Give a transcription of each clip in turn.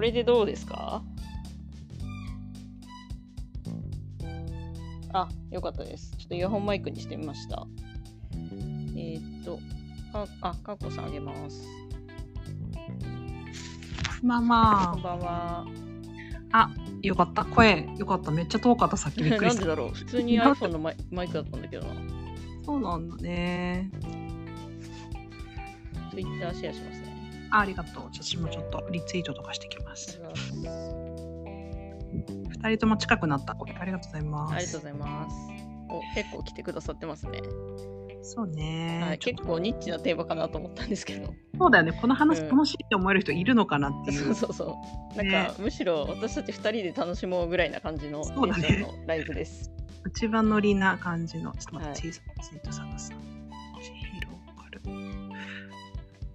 これでどうですか？あ、よかったです。ちょっとイヤホンマイクにしてみました。えーっと、かあ、かっこさんあげます。まあこんまばんは。あ、あ、よかった。声、よかった。めっちゃ遠かった。さっきびっくりなんした。でだろう？普通に iPhone のマイマイクだったんだけどな。そうなんだね。Twitter シェアしますね。あありがとう。私もちょっとリツイートとかしてきます。二人とも近くなった。これありがとうございます。ありがとうございます。お結構来てくださってますね。そうね、はい、結構ニッチなテーマかなと思ったんですけど。そうだよね。この話うん楽しいって思える人いるのかなっていそうう。そうそう。なんねか、むしろ私たち2人で楽しもうぐらいな感じのテそうだねンションのライブです。一番ノリな感じの。ちょっと小さなツイート探す。千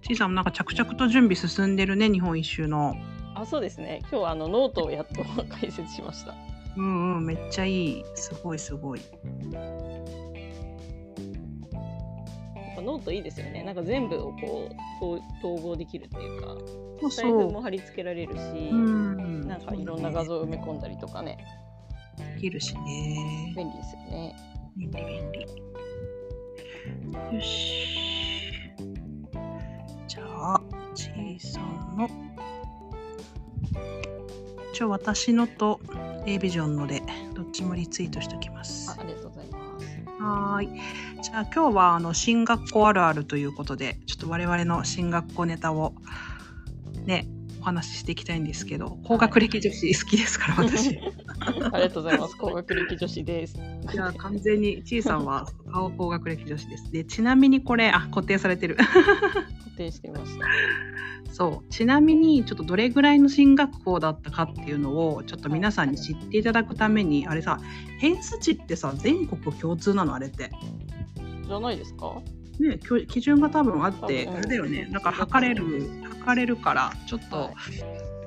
ちいさんもなんか着々と準備進んでるね、日本一周の。あ、そうですね。今日はあのノートをやっと開設しました。うんうん、めっちゃいい。すごいすごい。ノートいいですよね。なんか全部をこう統統合できるっていうか、そう財布そも貼り付けられるし。なんかいろんな画像を埋め込んだりとかね、できるしね。便利ですよね。便利便利。よし。じゃあ、ちいさんの。一応私のと A ビジョンのでどっちもリツイートしておきますあ。ありがとうございます。はーい。じゃあ今日はあの進学校あるあるということで、ちょっと我々の進学校ネタをね、お話ししていきたいんですけど、高学歴女子好きですから、私。い ありがとうございます。高学歴女子です。や、完全に、ちいさんは顔高学歴女子です。で、ちなみにこれ、あ、固定されてる。固定してみました。そう。ちなみに、ちょっとどれぐらいの進学校だったかっていうのを、ちょっと皆さんに知っていただくために、あれさ、偏差値ってさ、全国共通なの、あれって。じゃないですか？ね、基準が多分あって、あれだよね、なんか測れる、測れるから、ちょっと、はい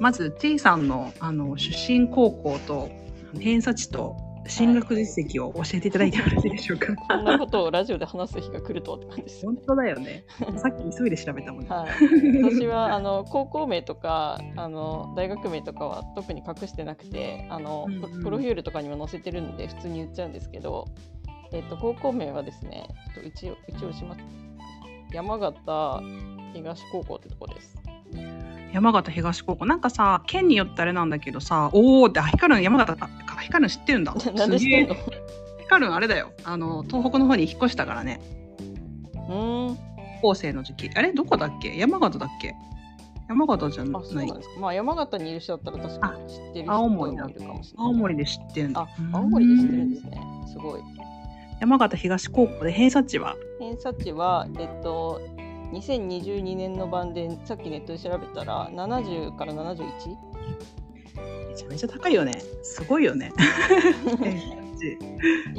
まず T さんのあの出身高校と偏差値と進学実績を教えていただいてよろしいでしょうか？こんなことをラジオで話す日が来るとはって感じですよ本ね。当だよね。さっき急いで調べたもんね。はい、私はあの高校名とかあの大学名とかは特に隠してなくてあの、うんうんププロフィールとかにも載せてるんで普通に言っちゃうんですけど、えっと高校名はですねちょっと一応一応します山形東高校ってとこです。山形東高校。なんかさ、県によってあれなんだけどさ、おーって、あヒカルン山形か、ヒカルン知ってるんだ。なんで知ってんの？すげえヒカルンあれだよ。あの、東北の方に引っ越したからね。うーん高校生の時期。あれ？どこだっけ？山形だっけ？山形じゃあなそうないんですか。まあ山形にいる人だったら確かに知ってる人も青森だいるかもしれない。青森で知ってんだ。あ青森で知ってるんですね。すごい。山形東高校で偏差値は偏差値は、えっと、2022年の版でさっきネットで調べたら70から 71? めちゃめちゃ高いよね。すごいよね。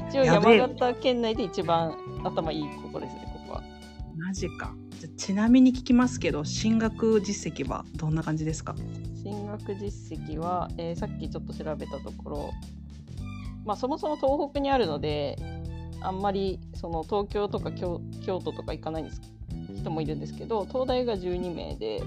一応山形県内で一番頭いいここですね、ここは。マジか。ちなみに聞きますけど、進学実績はどんな感じですか？進学実績は、えーさっきちょっと調べたところ、まあ、そもそも東北にあるので、あんまりその東京とか京京都とか行かないんです人もいるんですけど、東大が12名で、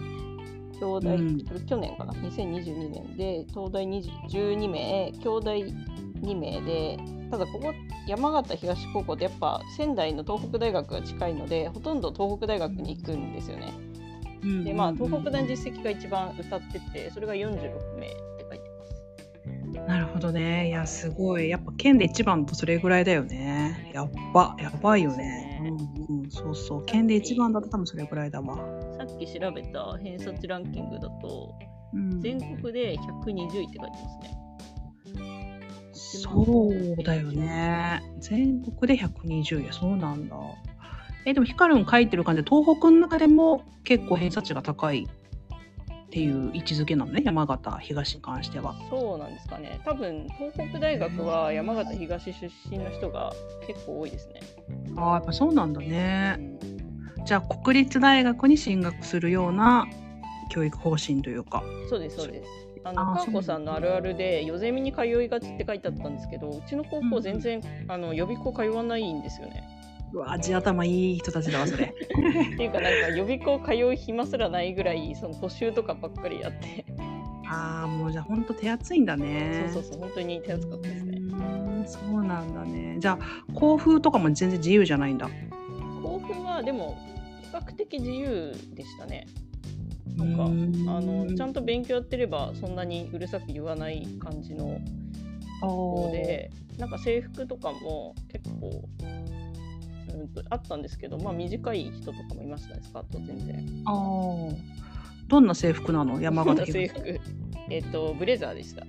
京大、うん去年かな、2022年で、東大20 12名、京大2名で、ただここ、山形東高校ってやっぱ仙台の東北大学が近いので、ほとんど東北大学に行くんですよね。で、まあ、東北大の実績が一番歌ってて、それが46名。なるほどね。いや、すごい。やっぱ県で一番とそれぐらいだよね。やっば、やばいよね。うんうん、そうそう。県で一番だと多分それぐらいだわ。さっき調べた偏差値ランキングだと、うん、全国で120位って書いてますね。そうだよね。全国で120や、そうなんだ。え、でもヒカルン書いてる感じで、東北の中でも結構偏差値が高いっていう位置づけなのね、山形、東に関しては。そうなんですかね。多分、東北大学は山形東出身の人が結構多いですね。ああ、やっぱそうなんだうね。んじゃあ、国立大学に進学するような教育方針というか。そうです、そうです。ああの、ーかんこさんのあるあるで、よゼミに通いがちって書いてあったんですけど、うちの高校全然、あの予備校通わないんですよね。うわ、地頭いい人たちだわ、それ。っていうか、なんか予備校通う暇すらないぐらい、その補習とかばっかりやって。ああ、もうじゃあ本当手厚いんだね。そうそうそう本当に手厚かったですねそうなんだね。じゃあ校風とかも全然自由じゃないんだ。校風はでも比較的自由でしたねなんかあのちゃんとと勉強やってればそんなにうるさく言わない感じの子でなんか制服とかも結構うんとあったんですけどまあ短い人とかもいましたねスカート全然。あー。どんな制服なの？山形制服 えっ、とブレザーでした。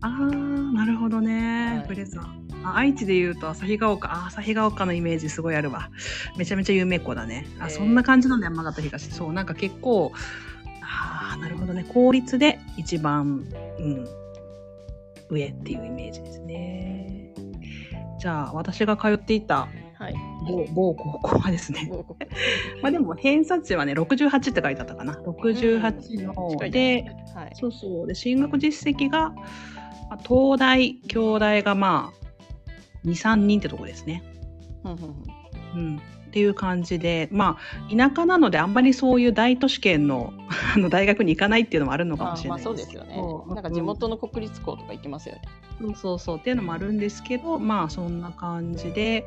ああなるほどね、はい。ブレザー。あ愛知でいうと旭ヶ丘。あ旭ヶ丘のイメージすごいあるわ。めちゃめちゃ有名校だね。あ、えー。そんな感じなんだ山形東。そうなんか結構ああなるほどね。公立で一番、うん、上っていうイメージですね。じゃあ私が通っていたはい某某高校はですね。まあでも偏差値はね68って書いてあったかな。68の、ではい。そうそう。で、進学実績が、まあ東大、京大がまあ、2、3人ってとこですね。うん。っていう感じで、まあ、田舎なのであんまりそういう大都市圏の あの大学に行かないっていうのもあるのかもしれまあないそうですよね。そう。なんか地元の国立校とか行きますよね、そうそうそうっていうのもあるんですけどまあそんな感じで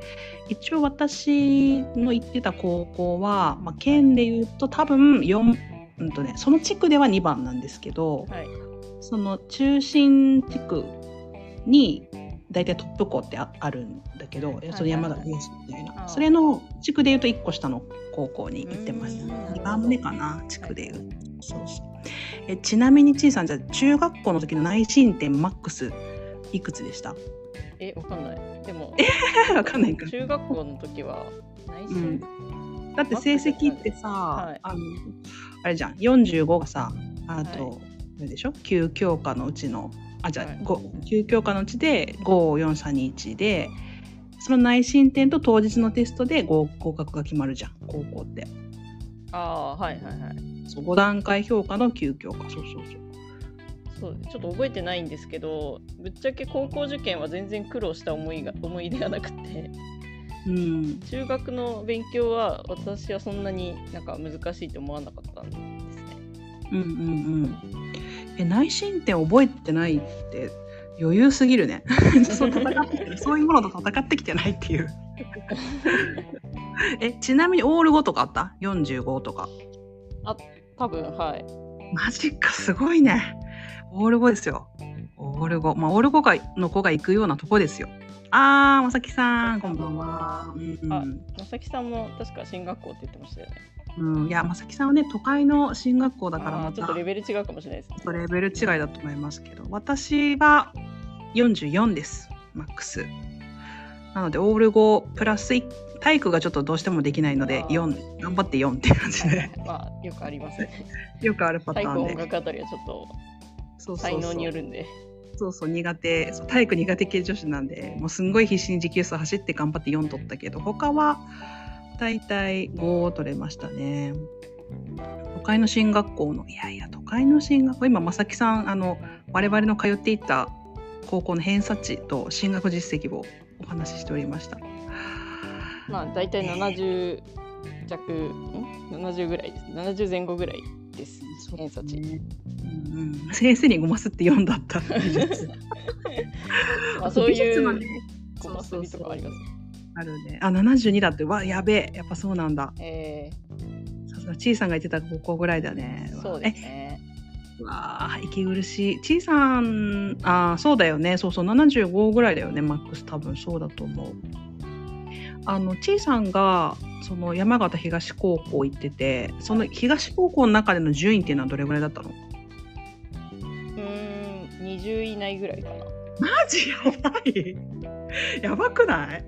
一応私の行ってた高校は、まあ、県でいうと多分4、うんとね、その地区では2番なんですけど、はい。その中心地区に大体トップ校ってああるんだけど、その山形東みたいあなーそれの地区でいうと1個下の高校に行ってましたうん。2番目かな地区でいう。そうそう。えちなみにちいさんじゃあ中学校の時の内申点マックスいくつでした？えわかんない。でも わかんないか。中学校の時は内う心ん。だって成績ってさ、はい。あのあれじゃん。45がさあと、はい。でしょ？9教科のうちのあじゃあ、はい。ご9教科のうちで54321でその内申点と当日のテストで合合格が決まるじゃん高校って。ああはいはいはい。そう5段階評価の9教科。そうそうそう。そうちょっと覚えてないんですけどぶっちゃけ高校受験は全然苦労した思いが思い出がなくて。うん。中学の勉強は私はそんなになんか難しいと思わなかったんですね。うんうんうんえ内申点覚えてない？って余裕すぎるね。そう戦ってそういうものと戦ってきてないっていう。えちなみにオール5とかあった ?45 とか。多分はい。マジかすごいね。オール5ですよ。オール5まあオール5がの子が行くようなとこですよ。あーまさきさんこんばんは。うん。あまさきさんも確か進学校って言ってましたよねうん、いやまさきさんはね都会の進学校だからあまたーちょっとレベル違うかもしれないですね。レベル違いだと思いますけど私は44です。マックス。なのでオール5プラス1体育がちょっとどうしてもできないのであー。4頑張って4って感じで。まあよくありますね。よくあるパタ体育音ーンで楽あたりはちょっとそうそうそう。才能によるんで。そうそう苦手そう体育苦手系女子なんでもうすんごい必死に持久走走って頑張って4取ったけど他は大体5取れましたね。都会の進学校のいやいや都会の進学校今正木さんあの我々の通っていた高校の偏差値と進学実績をお話ししておりました。まあ大体70弱ん70ぐらいです。70前後ぐらいです。偏差値、ねうんうん、先生にごますって読んだった まあ、そういうごますりとかありますあるね。あ72だって。わやべえ。やっぱそうなんだ。えさすがちいさんが言ってた高校ぐらいだね。ー、そうですね。えわあ息苦しい。ちいさんあーそうだよね。そうそう75ぐらいだよねマックス。多分そうだと思う。あのちいさんがその山形東高校行っててその東高校の中での順位っていうのはどれぐらいだったの？うーん20位以内ぐらいかな。マジ？やばい。やばくない？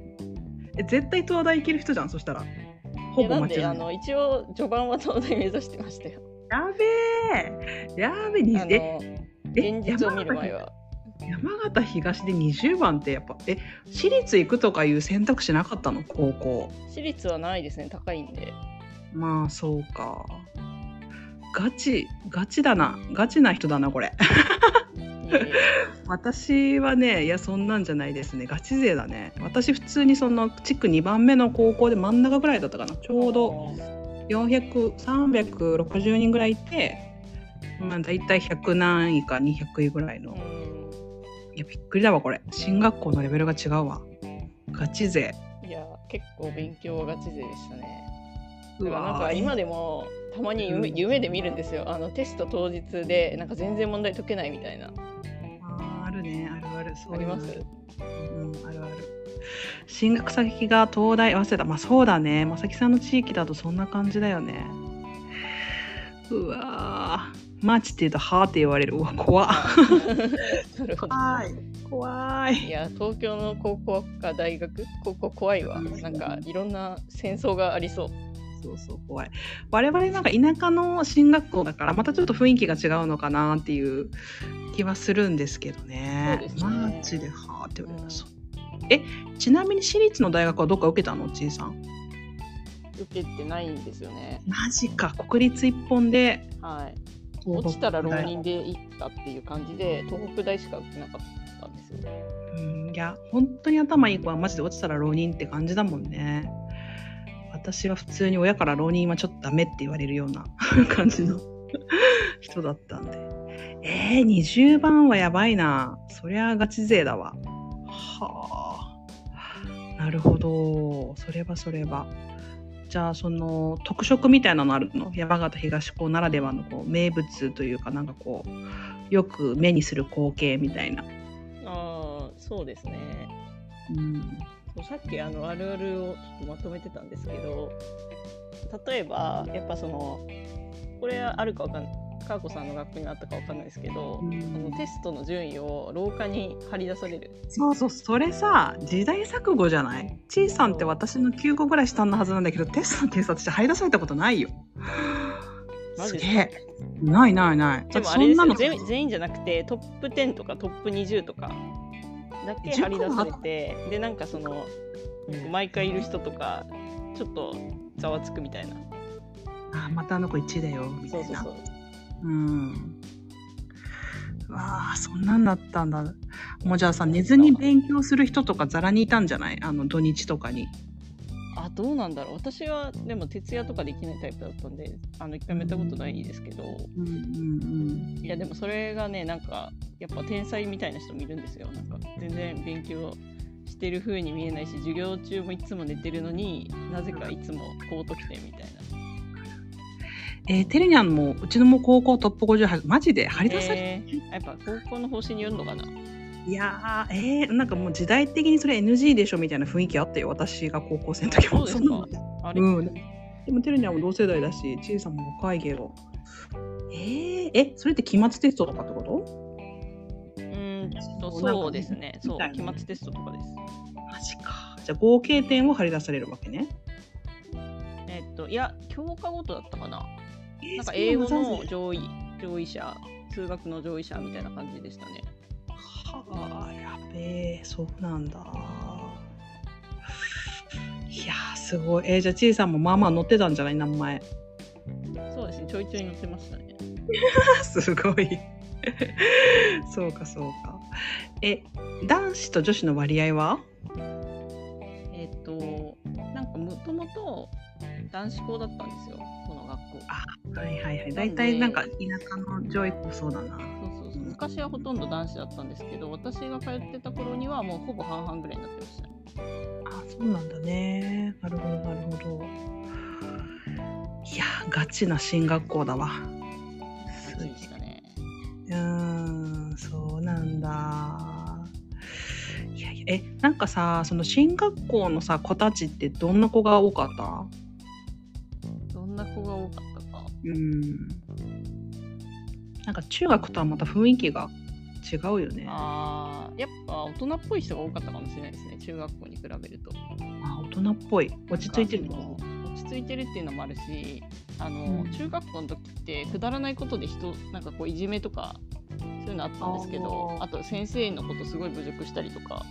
え絶対東大行ける人じゃんそしたら。いほぼ間違いなあの一応序盤は東大目指してましたよやべえ。やべえにええ現実を見る前は。山形東で20番ってやっぱえ私立行くとかいう選択肢なかったの？高校。私立はないですね高いんで。まあそうか。ガチガチだな。ガチな人だなこれ私はねいやそんなんじゃないですねガチ勢だね私普通にその地区2番目の高校で真ん中ぐらいだったかなちょうど400360人ぐらいいてまあ大体100何位か200位ぐらいの。うんいや、びっくりだわ、これ。進学校のレベルが違うわ。ガチ勢。いや結構勉強はガチ勢でしたねうだからなんわか今でもたまに夢,、うん夢で見るんですよあのテスト当日でなんか全然問題解けないみたいなあーあるね、あるある。そうあります？うん、あるある。進学先が東大、早稲田。まあそうだね。まさきさんの地域だとそんな感じだよね。うわー。マーチって言うと、はーって言われる。うわ、怖っ。怖い。怖い。いや東京の高校か大学？高校怖いわうんなんかいろんな戦争がありそうそうそう、怖い。我々なんか田舎の進学校だから、またちょっと雰囲気が違うのかなっていう気はするんですけどね。そうですねマーチではーって言われる。そうえ、ちなみに私立の大学はどっか受けたの？ちいさん。受けてないんですよねマジか。国立一本で。はい落ちたら浪人で行ったっていう感じで東北大しか受けなかったんですようん、いや、本当に頭いい子はマジで落ちたら浪人って感じだもんね。私は普通に親から浪人はちょっとダメって言われるような 感じの 人だったんで。えー、20番はやばいな。そりゃガチ勢だわ。はあ。なるほど。それはそれは。じゃあ、その特色みたいなのあるの？山形東高ならではのこう名物というか、なんかこう、よく目にする光景みたいな。ああそうですねうん。さっきあのあるあるをちょっとまとめてたんですけど例えばやっぱそのこれあるかわかんかーこさんの学校にあったかわかんないですけど、うんそのテストの順位を廊下に張り出されるそうそう、それさ、時代錯誤じゃない？ちいさんって私の9個ぐらい下のはずなんだけど、テストの点数私入らされたことないよ。すすげえ。ないないない。でもあれですよ全員じゃなくてトップ10とかトップ20とかだけ張り出されてでなんかその毎回いる人とかちょっとざわつくみたいなあ、またあの子1位だよ、みたいな。そうそうそううん。うわあ、そんなんだったんだ。もうじゃあさ、寝ずに勉強する人とかざらにいたんじゃない？あの土日とかに。あどうなんだろう。私はでも徹夜とかできないタイプだったんであの一回もやったことないですけど。うんうんいやでもそれがねなんかやっぱ天才みたいな人もいるんですよ。なんか全然勉強してる風に見えないし授業中もいつも寝てるのになぜかいつも高得点みたいな。えーテレニャンも、うちのも高校トップ50入マジで張り出されえーやっぱ高校の方針によるのかないやー、えー、なんかもう時代的にそれ NG でしょみたいな雰囲気あったよ、私が高校生の時も。そうですかうん。でもテレニャンも同世代だし、ちいさんも若いけど。えー、え、それって期末テストとかってこと？うーんとそうですねそう期末テストとかですマジか。じゃあ合計点を張り出されるわけね。えっといや教科ごとだったかなえーなんか英語の上位上位者数学の上位者みたいな感じでしたねはあ、やべえ、そうなんだ。いやー、すごい。えー、じゃあちいさんもまあまあ乗ってたんじゃない名前。そうですねちょいちょい載ってましたね すごい。そうかそうか。え、男子と女子の割合は？えっとなんかもともと男子校だったんですよこの学校はいはいはい。大体なんか田舎の上位校そうだな。そうそう昔はほとんど男子だったんですけど私が通ってた頃にはもうほぼ半々ぐらいになってましたねあ、そうなんだね。なるほどなるほど。いやー、ガチな進学校だわ。感じでしたねうーん、そうなんだ。いやいや、え、なんかさ、その進学校のさ、子たちってどんな子が多かった？どんな子が多かったかうん。なんか中学とはまた雰囲気が違うよね。あやっぱ大人っぽい人が多かったかもしれないですね中学校に比べると。大人っぽい。落ち着いてるの？落ち着いてるっていうのもあるしあの、うん。中学校の時ってくだらないことで人なんかこういじめとかそういうのあったんですけどあと先生のことすごい侮辱したりとか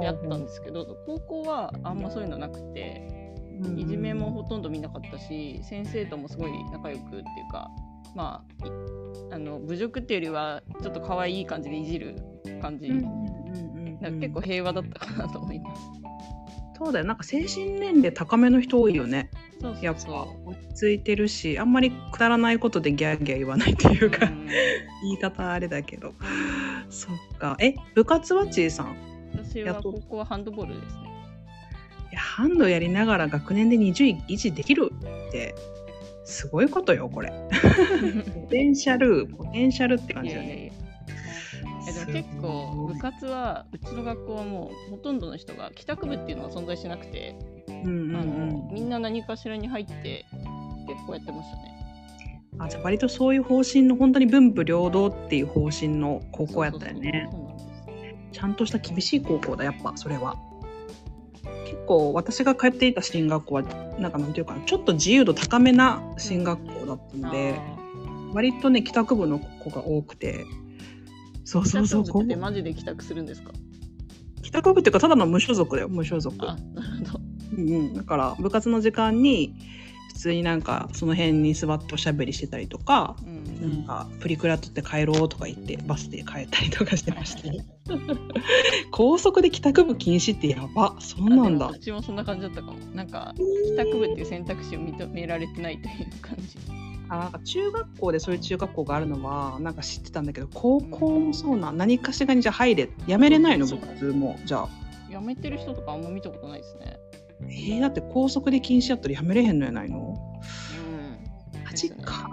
であったんですけど高校はあんまそういうのなくていじめもほとんど見なかったし先生ともすごい仲良くっていうかまあいあの侮辱っていうよりはちょっと可愛い感じでいじる感じ、うんうんうん結構平和だったかなと思います。そうだよ。なんか精神年齢高めの人多いよね。そうやっぱ落ち着いてるしあんまりくだらないことでギャーギャー言わないっていうか、うん。言い方あれだけど。そっか。え部活はちいさん？私は高校はハンドボールですね。いやハンドやりながら学年で20位維持できるってすごいことよこれ。ポテンシャルポテンシャルって感いじだね。えでも結構部活はうちの学校はもうほとんどの人が帰宅部っていうのは存在しなくて、うんうんみんな何かしらに入って結構やってましたね。あじゃあ割とそういう方針の本当に文武両道っていう方針の高校やったよね。ちゃんとした厳しい高校だやっぱそれは結構私が通っていた進学校はなんかなんていうかなちょっと自由度高めな進学校だったので、あ割とね帰宅部の子が多くて。そうーそうそう。帰宅部ってマジで帰宅するんですか？帰宅部っていうかただの無所属だよ無所属。あなるほど。うんうん、だから部活の時間に普通になんかその辺に座っておしゃべりしてたりとか、うんなんかプリクラ撮って帰ろうとか言ってバスで帰ったりとかしてました。ね高速で帰宅部禁止ってやば。そうなんだ。あでもうちもそんな感じだったかも。なんか帰宅部っていう選択肢を認められてないという感じ。あなんか中学校でそういう中学校があるのはなんか知ってたんだけど高校もそうな何かしらにじゃあ入れやめれないの？部活もじゃあ。やめてる人とかあんま見たことないですね。えー、だって高速で禁止やったらやめれへんのやないの？うん。マジか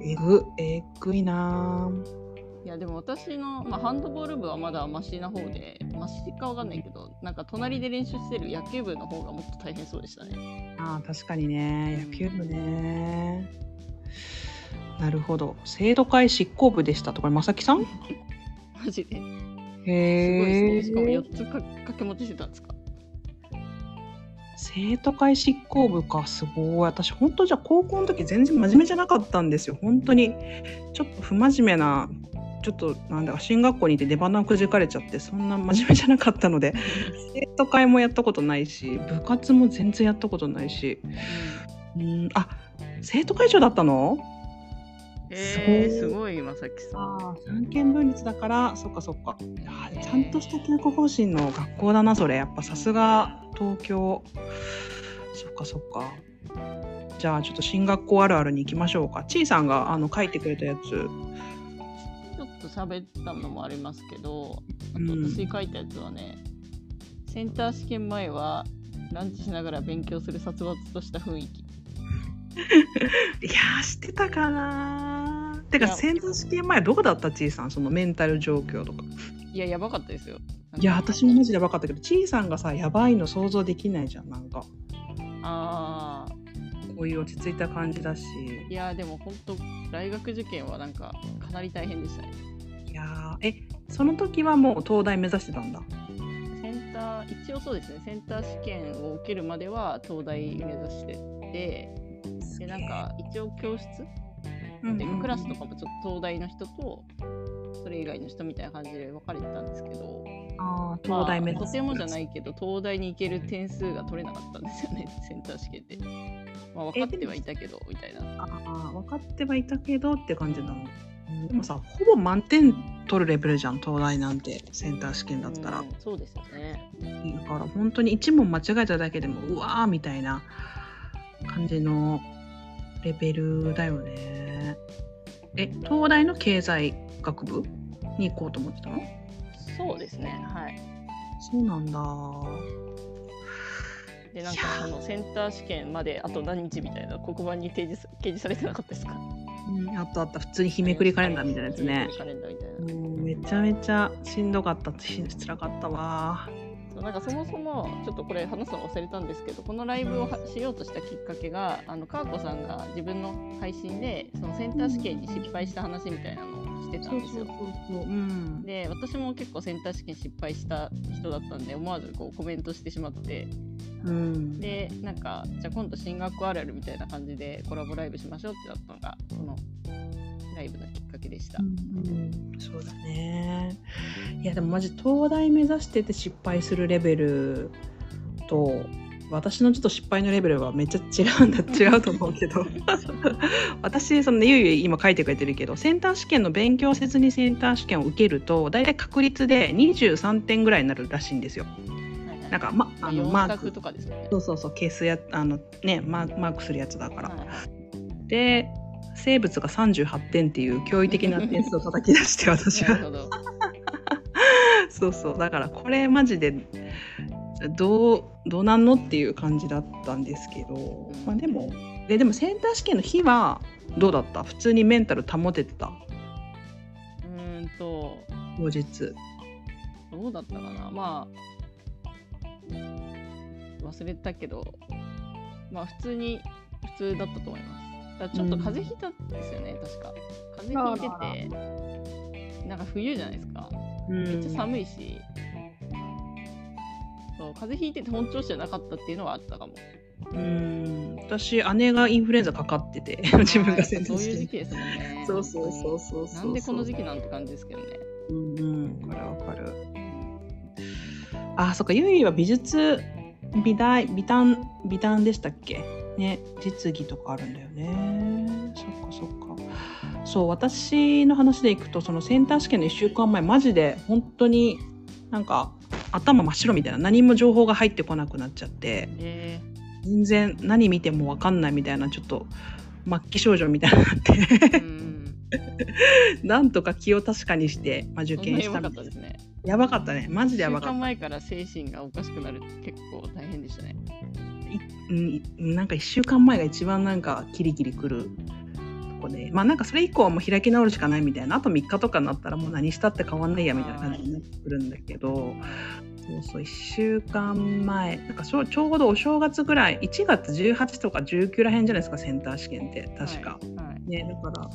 えぐえぐいなぁいやでも私の、まあ、ハンドボール部はまだマシな方でマシかわかんないけどなんか隣で練習してる野球部の方がもっと大変そうでしたね。あー確かにね野球部ねなるほど生徒会執行部でしたとかまさきさん？マジで。すごいへですね。しかもえ4つか掛け持ちしてたんですか？生徒会執行部かすごい。私本当じゃ高校の時全然真面目じゃなかったんですよ。本当にちょっと不真面目なちょっとなんだか進学校にいて出花をくじかれちゃってそんな真面目じゃなかったので生徒会もやったことないし部活も全然やったことないし。うんあ生徒会長だったの？えすごいまさきさん。三権分立だからそっかそっか。ちゃんとした教育方針の学校だなそれ。やっぱさすが東京。そっかそっか。じゃあちょっと進学校あるあるに行きましょうか。ちいさんがあの書いてくれたやつ。ちょっと喋ったのもありますけど、あとうん私書いたやつはね、センター試験前はランチしながら勉強する殺伐とした雰囲気。いやー知ってたかなてかいやセンター試験前どこだった？ちいさんそのメンタル状況とか。いや、やばかったですよ。いや私もマジでやばかったけどちいさんがさやばいの想像できないじゃんなんか。ああ、こういう落ち着いた感じだし。いや、でも本当、大学受験はなんかかなり大変でしたね。いやーえその時はもう東大目指してたんだ？センター、一応そうですね、センター試験を受けるまでは東大目指してて、で、なんか一応教室でクラスとかもちょっと東大の人とそれ以外の人みたいな感じで分かれてたんですけど。あー東大目指まあ、とてもじゃないいけど東大に行ける点数が取れなかったんですよねセンター試験で、まあ、分かってはいたけどみたいな。あー分かってはいたけどって感じなの。でもさほぼ満点取るレベルじゃん東大なんてセンター試験だったら、うんそうですよね。だから本当に1問間違えただけでもうわーみたいな感じのレベルだよねえ東大の経済学部？に行こうと思ってたの？そうですね。はい。そうなんだ。でなんかそのセンター試験まであと何日みたいな黒板に提示さ掲示されてなかったですか？うんあったあった。普通に日めくりカレンダーみたいなやつね。日めくりカレンダーみたいな。もうめちゃめちゃしんどかった。し辛かったわなんかそもそもちょっとこれ話すの忘れたんですけどこのライブをはしようとしたきっかけがあのかーこさんが自分の配信でそのセンター試験に失敗した話みたいなのをしてたんですよ。で私も結構センター試験失敗した人だったんで思わずこうコメントしてしまって。うん。でなんかじゃあ今度進学校あるあるみたいな感じでコラボライブしましょうってなったのがこのライブのきっかけでした。うんそうだね。いやでもマジ東大目指してて失敗するレベルと私のちょっと失敗のレベルはめっちゃ違うんだ違うと思うけど。私そのねゆいゆい今書いてくれてるけどセンター試験の勉強せずにセンター試験を受けると大体確率で23点ぐらいになるらしいんですよ。はいはい。なんか、ま、あの4マーク。択とかですよね。そうそうそう消すやあのねマーマークするやつだから、はい。で生物が38点っていう驚異的な点数を叩き出して私は。そうそう。だからこれマジでどうどうなんのっていう感じだったんですけど、まあ、でもえでもセンター試験の日はどうだった？普通にメンタル保ててた？うーんと、当日。どうだったかな？まあ、忘れたけど、まあ普通に、普通だったと思います。だちょっと風邪ひいたんですよね、確か。風邪ひいてて、なんか冬じゃないですか。めめっちゃ寒いし、そう風邪ひいてて本調子じゃなかったっていうのはあったかも。うん私姉がインフルエンザかかってて 自分がセンタそういう時期ですもんね。そうそうそうそうそうなんでこの時期なんて感じですけどね。うんうんわかるわかるあそっかゆいは美術美大美短美短でしたっけ？ね実技とかあるんだよね。そっかそっか。そう私の話でいくとそのセンター試験の1週間前マジで本当になんか頭真っ白みたいな何も情報が入ってこなくなっちゃってえ。全然何見ても分かんないみたいなちょっと末期症状みたいになって。なんとか気を確かにして、まあ、受験したみたいかったですね。やばかったね。マジでやば1週かった。間前から精神がおかしくなるって結構大変でしたね。うん、なんか1週間前が一番なんかキリキリくるとこでまあなんかそれ以降はもう開き直るしかないみたいなあと3日とかになったらもう何したって変わんないやみたいな感じになってくるんだけどそうそう1週間前なんかちょうどお正月ぐらい1月18とか19らへんじゃないですかセンター試験って確か、はい。はい。ねだから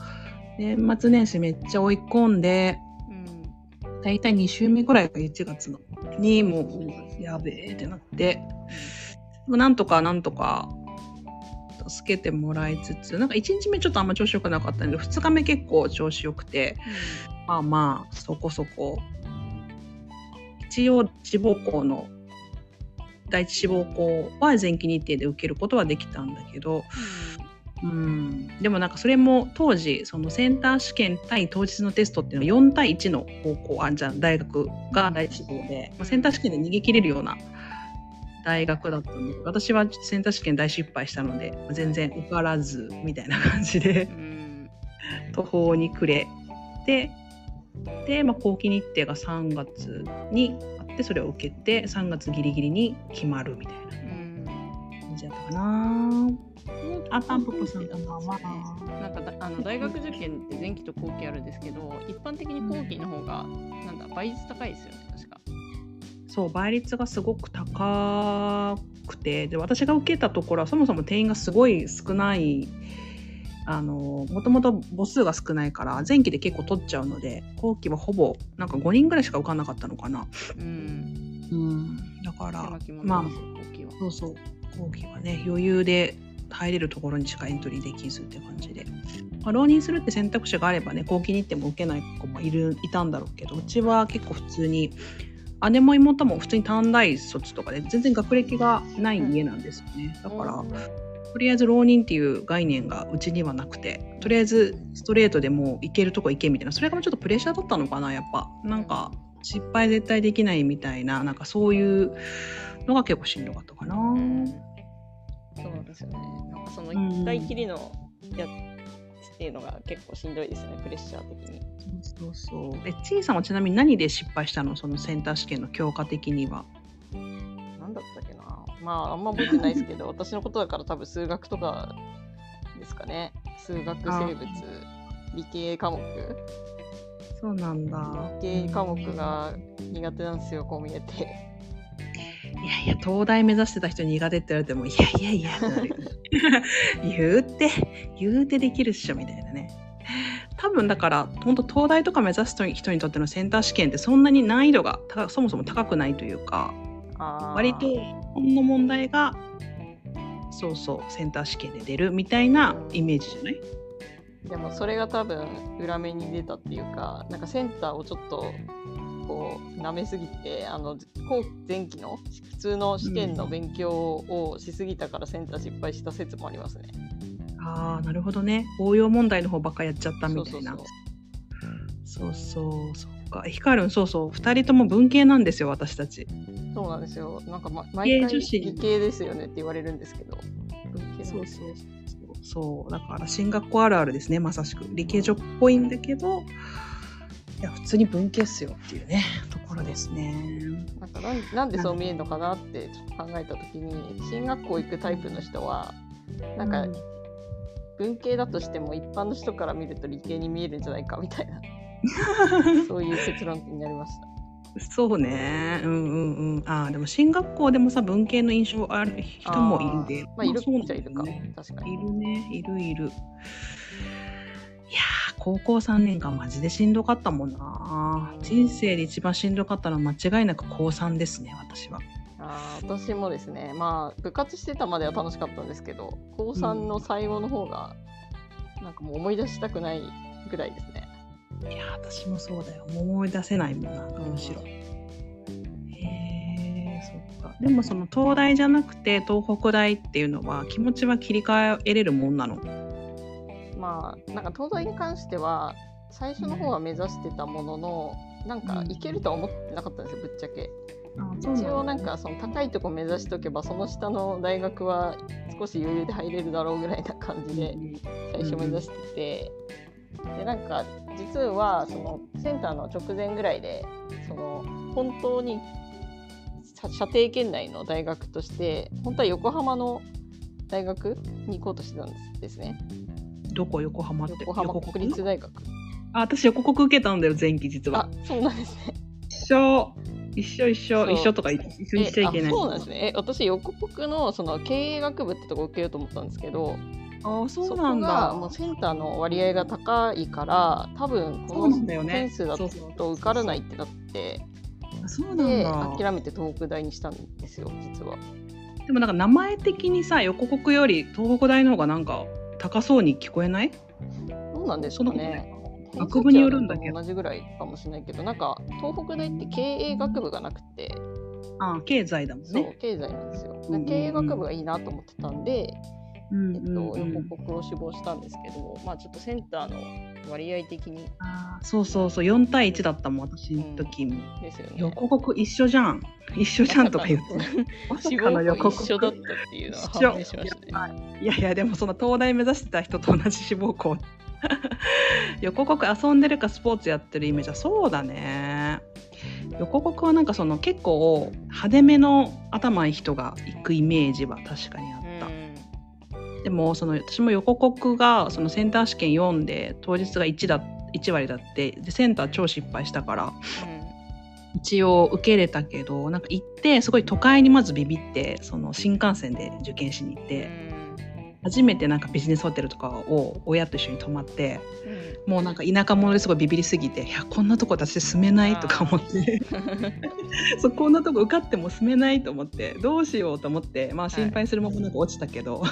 年末年始めっちゃ追い込んでうん。大体2週目ぐらいが1月のにもうやべえってなって。もうなんとかなんとか助けてもらいつつなんか1日目ちょっとあんま調子良くなかったんで2日目結構調子良くてまあまあそこそこ。一応志望校の第一志望校は前期日程で受けることはできたんだけどうん。でもなんかそれも当時そのセンター試験対当日のテストっていうのは4対1の高校あじゃあ大学が第一志望で、まあ、センター試験で逃げ切れるような大学だったんで私はセンター試験大失敗したのでまあ全然受からずみたいな感じでうん途方に暮れてで、まあ、後期日程が3月にあってそれを受けて3月ギリギリに決まるみたいなうん感じだったかな。あタンポポさんこんばんはなんかだあの大学受験って前期と後期あるんですけど一般的に後期の方がなんだ倍率高いですよね確か。そう倍率がすごく高くてで私が受けたところはそもそも定員がすごい少ないあのもともと母数が少ないから前期で結構取っちゃうので後期はほぼなんか5人ぐらいしか受かんなかったのかな、うん。うん、だからまあ。そうそう後期はね余裕で入れるところにしかエントリーできずって感じで、まあ、浪人するって選択肢があればね後期日程も受けない子もいるいたんだろうけどうちは結構普通に姉も妹も普通に短大卒とかで全然学歴がない家なんですよね。だから、とりあえず浪人っていう概念がうちにはなくてとりあえずストレートでもう行けるとこ行けみたいなそれがちょっとプレッシャーだったのかなやっぱ。なんか失敗絶対できないみたいななんかそういうのが結構しんどかったかな。うん。そうですよね。なんかそのうん。一回きりのやつっていうのが結構しんどいですね、プレッシャー的に。そうそうえちいさんはちなみに何で失敗したの？そのセンター試験の教科的には。なんだったっけな？まあ、あんま覚えてないですけど、私のことだから多分数学とかですかね。数学、あ生物、理系科目。そうなんだ。理系科目が苦手なんですよ、こう見えて。いやいや東大目指してた人に苦手って言われてもいやいやいや 言うて言うてできるっしょみたいなね。多分だから本当東大とか目指す人にとってのセンター試験ってそんなに難易度が高そもそも高くないというか割とこの問題がそうそうセンター試験で出るみたいなイメージじゃない？でもそれが多分裏目に出たっていうかなんかセンターをちょっとこう舐めすぎてあの後前期の普通の試験の勉強をしすぎたからセンター失敗した説もありますね。ああなるほどね。応用問題の方ばっかやっちゃったみたいな。そうそうそう。か。ヒカルンそうそう。2人とも文系なんですよ私たち。そうそうなんですよ。なんか、ま、毎回理系ですよねって言われるんですけど。文系なんですねそう。だから進学校あるあるですねまさしく。理系女っぽいんだけどいや普通に文系っすよっていうねところですね。なんかなんなんでそう見えるのかなってちょっと考えた時に進学校行くタイプの人はなんかうん文系だとしても一般の人から見ると理系に見えるんじゃないかみたいな そういう結論になりました。そうね。うんうんうん。ああでも進学校でもさ文系の印象ある人もいるんでまあいるっちゃいるか、ね確かに。いるね。いるいる高校3年間マジでしんどかったもんな。人生で一番しんどかったのは間違いなく高3ですね私は。あー私もですね。まあ部活してたまでは楽しかったんですけど高3の最後の方がなんかもう思い出したくないぐらいですね。いやー私もそうだよ。思い出せないもんなんかむしろ、へえそっか。でもその東大じゃなくて東北大っていうのは気持ちは切り替えれるもんなの？まあなんか東大に関しては最初の方は目指してたもののなんかうんいけるとは思ってなかったんですよぶっちゃけ。あ一応なんかその高いとこ目指しとけばその下の大学は少し余裕で入れるだろうぐらいな感じで最初目指してて、でなんか実はそのセンターの直前ぐらいでその本当にさ射程圏内の大学として本当は横浜の大学に行こうとしてたんですですねどこ横浜って？横浜国立大学。あ私横国受けたんだよ前期実は。あそうなんですね。一緒。一緒一緒。一緒とか一緒にしちゃいけない。そうなんですね。え私横国のその経営学部ってとこ受けようと思ったんですけどあそうなんだ。がもうセンターの割合が高いから多分この点数だと受からないってなってあそうなんでだ諦めて東北大にしたんですよ実は。でもなんか名前的にさ横国より東北大の方がなんか高そうに聞こえない？どうなんですかね。学部によるんだけ？ど同じぐらいかもしれないけどなんか東北大って経営学部がなくて、あ経済だもんそうね経済なんですよ。経営学部がいいなと思ってたんで、うんえっと、うんうん。横国を志望したんですけど、まあちょっとセンターの割合的に。そうそうそう。4対1だったもん私の時も、ですよね。横国一緒じゃん。一緒じゃんとか言って。志望横国校一緒だったっていうのは判明しましたね。いやいやでもその東大目指してた人と同じ志望校。横国遊んでるかスポーツやってるイメージはそうだね。横国はなんかその結構派手めの頭いい人が行くイメージは確かにあった、でもその私も横国がそのセンター試験読んで当日が1だ1割だってでセンター超失敗したから。一応受け入れたけどなんか行ってすごい都会にまずビビってその新幹線で受験しに行って、初めてなんかビジネスホテルとかを親と一緒に泊まってもうなんか田舎者ですごいビビりすぎていやこんなとこ私住めないとか思って そうこんなとこ受かっても住めないと思ってどうしようと思ってまあ心配するままなんか落ちたけど、だ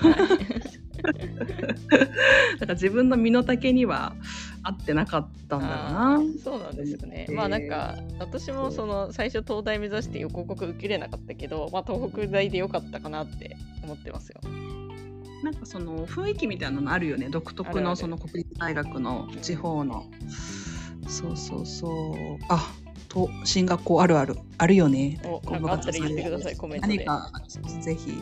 から自分の身の丈には合ってなかったんだな。ーそうなんですよね。まあなんか私もその最初東大目指して横国受けれなかったけど、まあ東北大でよかったかなって思ってますよ。なんかその雰囲気みたいなのあるよね。独特のその国立大学の地方の。そうそうそう。あと進学校あるある。あるよね。おなんかあったら言ってください。コメントで。何かぜひ。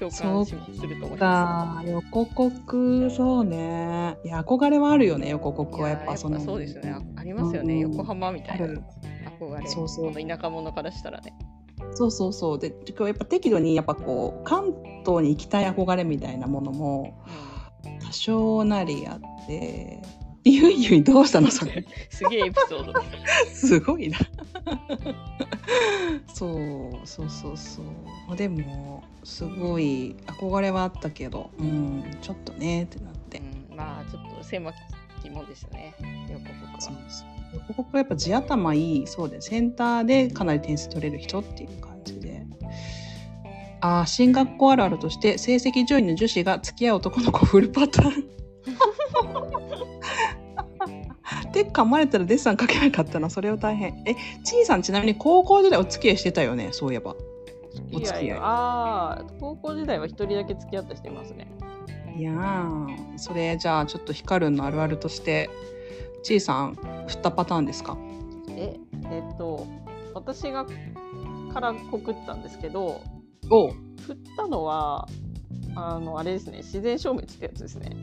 共感しすると思いまか横国そうね。いや憧れはあるよね横す。国はやっぱそのそうですよね。あありますよね。うん。横浜みたいな。憧れ。そうそう。田舎者からしたらね。そうそうそう。で今日やっぱ適度にやっぱこう関東に行きたい憧れみたいなものも多少なりあってゆいゆいどうしたのそれ。すげえエピソード。すごいな。そうそうそうそう。でもすごい憧れはあったけどうんちょっとねってなって、うん、まあちょっと狭きもんでしたね。横国そうは。そう横国はやっぱ地頭いいそうでセンターでかなり点数取れる人っていう感じで。ああ進学校あるあるとして成績上位の女子が付き合う男の子フルパターン。で噛まれたらデッサン書けなかったなそれは大変。えちいさんちなみに高校時代お付き合いしてたよねそういえば。お付き合い。ああ、高校時代は一人だけ付き合った人いますね。いやーそれじゃあちょっとヒカルンのあるあるとしてちいさん振ったパターンですか？え、えっと、私がから告ったんですけどお振ったのはあのあれですね自然消滅ってやつですね。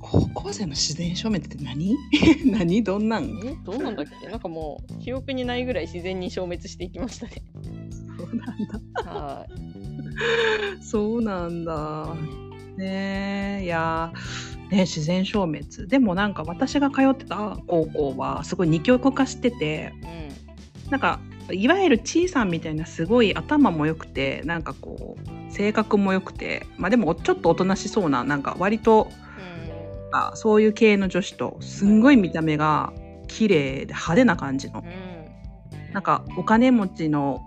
高校生の自然消滅って何？何？どんなん？えどうなんだっけ？なんかもう記憶にないぐらい自然に消滅していきましたね。そうなんだ。はい。そうなんだ。ね。え、いやー、ね、自然消滅。でもなんか私が通ってた高校はすごい二極化してて、うなんかいわゆるちいさんみたいなすごい頭も良くて、なんかこう性格も良くて、まあでもちょっとおとなしそうな、なんか割とんうん。あそういう系の女子と、すんごい見た目が綺麗で派手な感じの、うん。なんかお金持ちの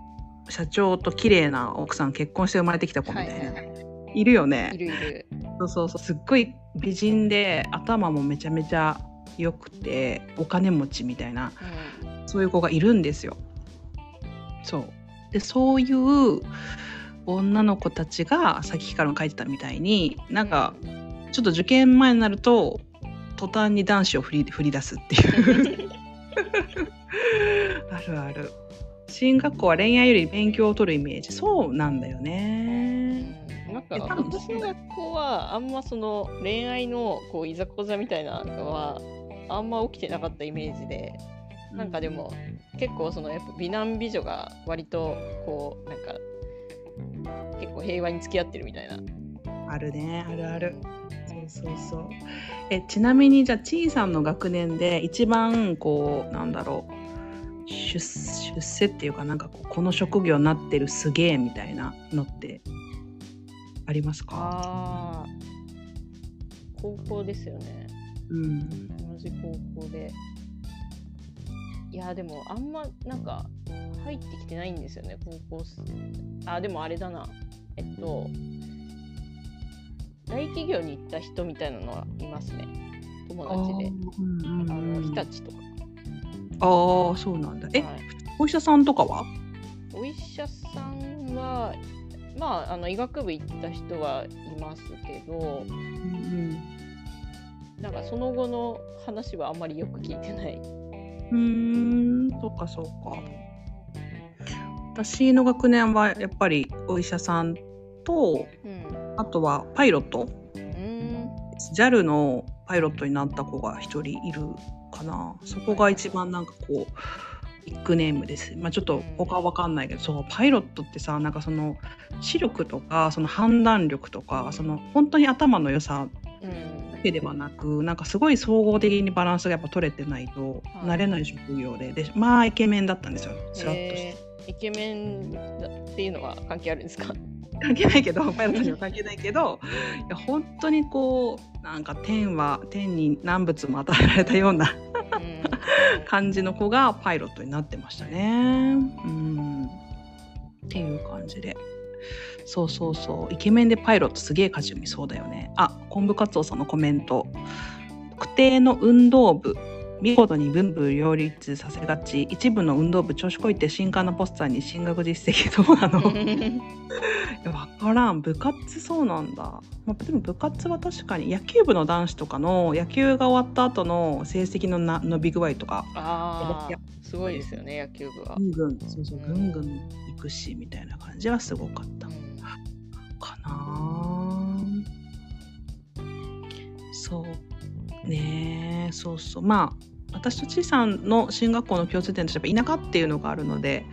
社長と綺麗な奥さん結婚して生まれてきた子みたいな、はいはいいるよね。いるいる。そうそうそう。すっごい美人で頭もめちゃめちゃ良くてお金持ちみたいなうん。そういう子がいるんですよ。そう。でそういう女の子たちがさっきからも書いてたみたいになんかちょっと受験前になると途端に男子を振り振り出すっていう。あるある。進学校は恋愛より勉強を取るイメージ。そうなんだよねなんか私の学校はあんまその恋愛のこういざこざみたいなのはあんま起きてなかったイメージでなんかでも結構そのやっぱ美男美女が割とこうなんか結構平和に付き合ってるみたいな。あるね。あるある。そうそうそう。えちなみにじゃあちいさんの学年で一番こうなんだろう出出世っていうかなんかこの職業になってるすげえみたいなのってありますか？高校ですよね。うん。同じ高校で。いやでもあんまなんか入ってきてないんですよね高校生あでもあれだな。えっと大企業に行った人みたいなのはいますね。友達で。あうんの日立とか、ああそうなんだ。え、はい。お医者さんとかは？お医者さんはまああの医学部行った人はいますけどうんなんかその後の話はあんまりよく聞いてない。うんそうかそうか。私の学年はやっぱりお医者さんとうん、あとはパイロット。JAL のパイロットになった子が一人いるかな。そこが一番なんかこうビッグネームです。まあちょっと他は分かんないけどそうパイロットってさなんかその視力とかその判断力とかその本当に頭の良さうんだけではなくなんかすごい総合的にバランスがやっぱ取れてないとはい。慣れない職業で。でまあイケメンだったんですよ。スラッとして。えー。イケメンだっていうのは関係あるんですか？関係ないけどパイロットには関係ないけどいや本当にこうなんか天は天に何物も与えられたようなうん感じの子がパイロットになってましたね。うんっていう感じで。そうそうそう。イケメンでパイロットすげえ勝ち組そうだよね。あ、昆布カツオさんのコメント。特定の運動部。見事に文武両立させがち。一部の運動部調子こいて新刊のポスターに進学実績。どうなの？いやわからん。部活そうなんだ、まあ、でも部活は確かに野球部の男子とかの野球が終わった後の成績のな伸び具合とか。ああすごいですよね野球部は。ぐ。んぐん。そうそううん。ぐんぐん行くしみたいな感じはすごかった。うん。かなそうね。えそうそう。まあ私とちいさんの進学校の共通点としてやっぱ田舎っていうのがあるので、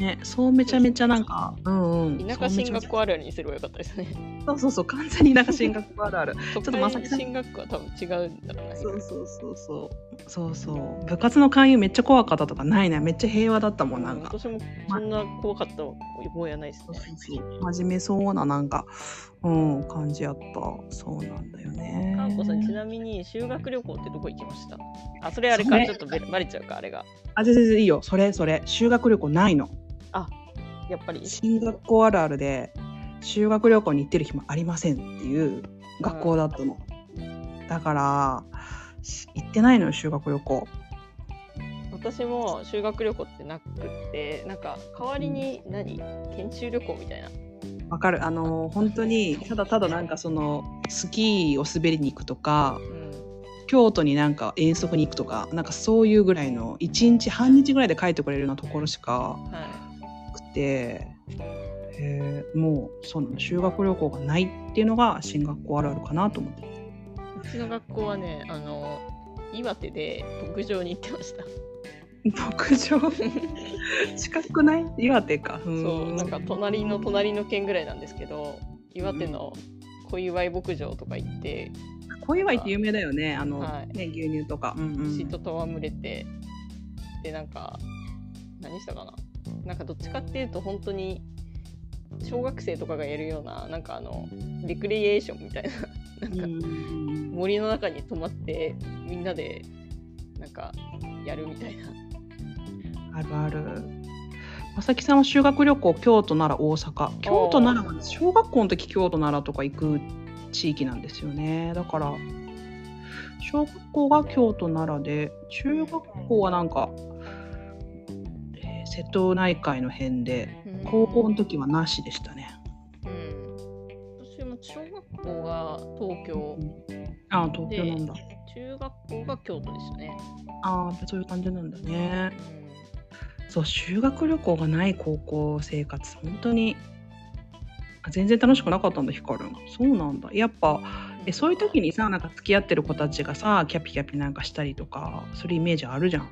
ね、そうめちゃめちゃなんかうん。うん田舎進学校校あるあるにすればよかったですね。そうそうそう。完全に田舎進学校あるある。都とまさき進学校は多分違うんだろうな。そうそうそうそう。そうそう。部活の勧誘めっちゃ怖かったとかないな。めっちゃ平和だったもんなんか。私もそんな怖かった覚えはないですね。真面目そうななんかうん。感じやった。そうなんだよね。かんこさんちなみに修学旅行ってどこ行きました？あそれあれかちょっとべバレちゃうかあれが。あ全然いいよ。それそれ。修学旅行ないの。やっぱり？進学校あるあるで修学旅行に行ってる暇ありませんっていう学校だったの、だからし行ってないのよ修学旅行。私も修学旅行ってなくってなんか代わりに何？研修旅行みたいな。わかるあの本当にただただなんかそのスキーを滑りに行くとか京都になんか遠足に行くとかなんかそういうぐらいの1日半日ぐらいで帰ってくれるようなところしかはて、えーもうその修学旅行がないっていうのが進学校あるあるかなと思って。うちの学校はねあの岩手で牧場に行ってました牧場？近くない？岩手か。そうなんか隣の隣の県ぐらいなんですけど岩手の小祝牧場とか行って小祝って有名だよね。あの、はい。ね牛乳とか。うんうん。牛と戯れて。でなんか何したかな？なんかどっちかっていうと本当に小学生とかがやるようななんかあのレクリエーションみたいな なんかうん。森の中に泊まってみんなでなんかやるみたいなあるある。まさきさんは修学旅行京都奈良大阪。京都奈良は小学校の時京都奈良とか行く地域なんですよね。だから小学校が京都奈良で中学校はなんか、えー瀬戸内海の辺で高校の時はなしでしたね、うん。私も小学校が東京。ああ東京なんだ。中学校が京都でしたね、ああそういう感じなんだね。うそう修学旅行がない高校生活本当にあ全然楽しくなかったんだヒカルン。そうなんだ。やっぱんえそういう時にさなんか付き合ってる子たちがさキャピキャピなんかしたりとかするイメージあるじゃん。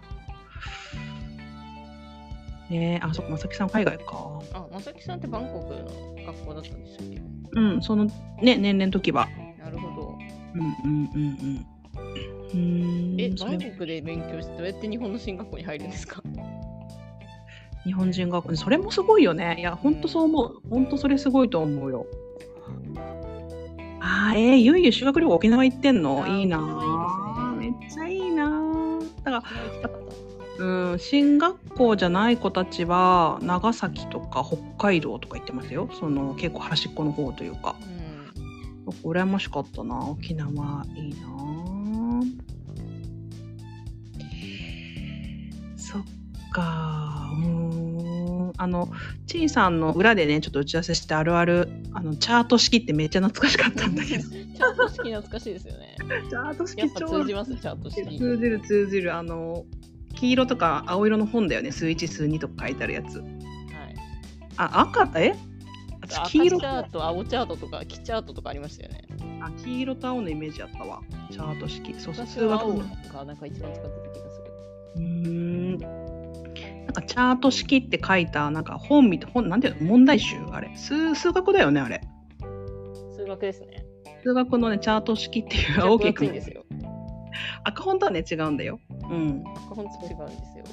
ねえあそっかまさきさん海外か。あまさきさんってバンコクの学校だったんでしたっけ？うんそのね年齢の時は。なるほど。うんうんうんうん。うーんえバンコクで勉強してどうやって日本の進学校に入るんですか？日本人学校それもすごいよね。いやほんとそう思う。ほんとそれすごいと思うよ。あーえー、ゆいゆい修学旅行沖縄行ってんの？いいな沖縄いいめっちゃいいなだからうん、進学校じゃない子たちは長崎とか北海道とか行ってますよ。その結構端っこの方というか。うん。羨ましかったな。沖縄いいなそっかあのちいさんの裏でねちょっと打ち合わせしてあるあるあのチャート式ってめっちゃ懐かしかったんだけど。チャート式懐かしいですよね。チャート式やっぱ超通じます、チャート式。通じる通じる。あの黄色とか青色の本だよね。数1数2とか書いてあるやつ。はい。あ赤え？黄色。とチャート、青チャートとか、黄チャートとかありましたよね。あ黄色と青のイメージあったわ。チャート式。そう数学の。がなんか一番使ってた気がする。うーんなんかチャート式って書いたなんか本みた本なんていうの問題集あれ。数数学だよねあれ。数学ですね。数学のねチャート式っていう大 大きくきいんですよ。赤本とはね違うんだよ。うん。赤本と違うんですよ。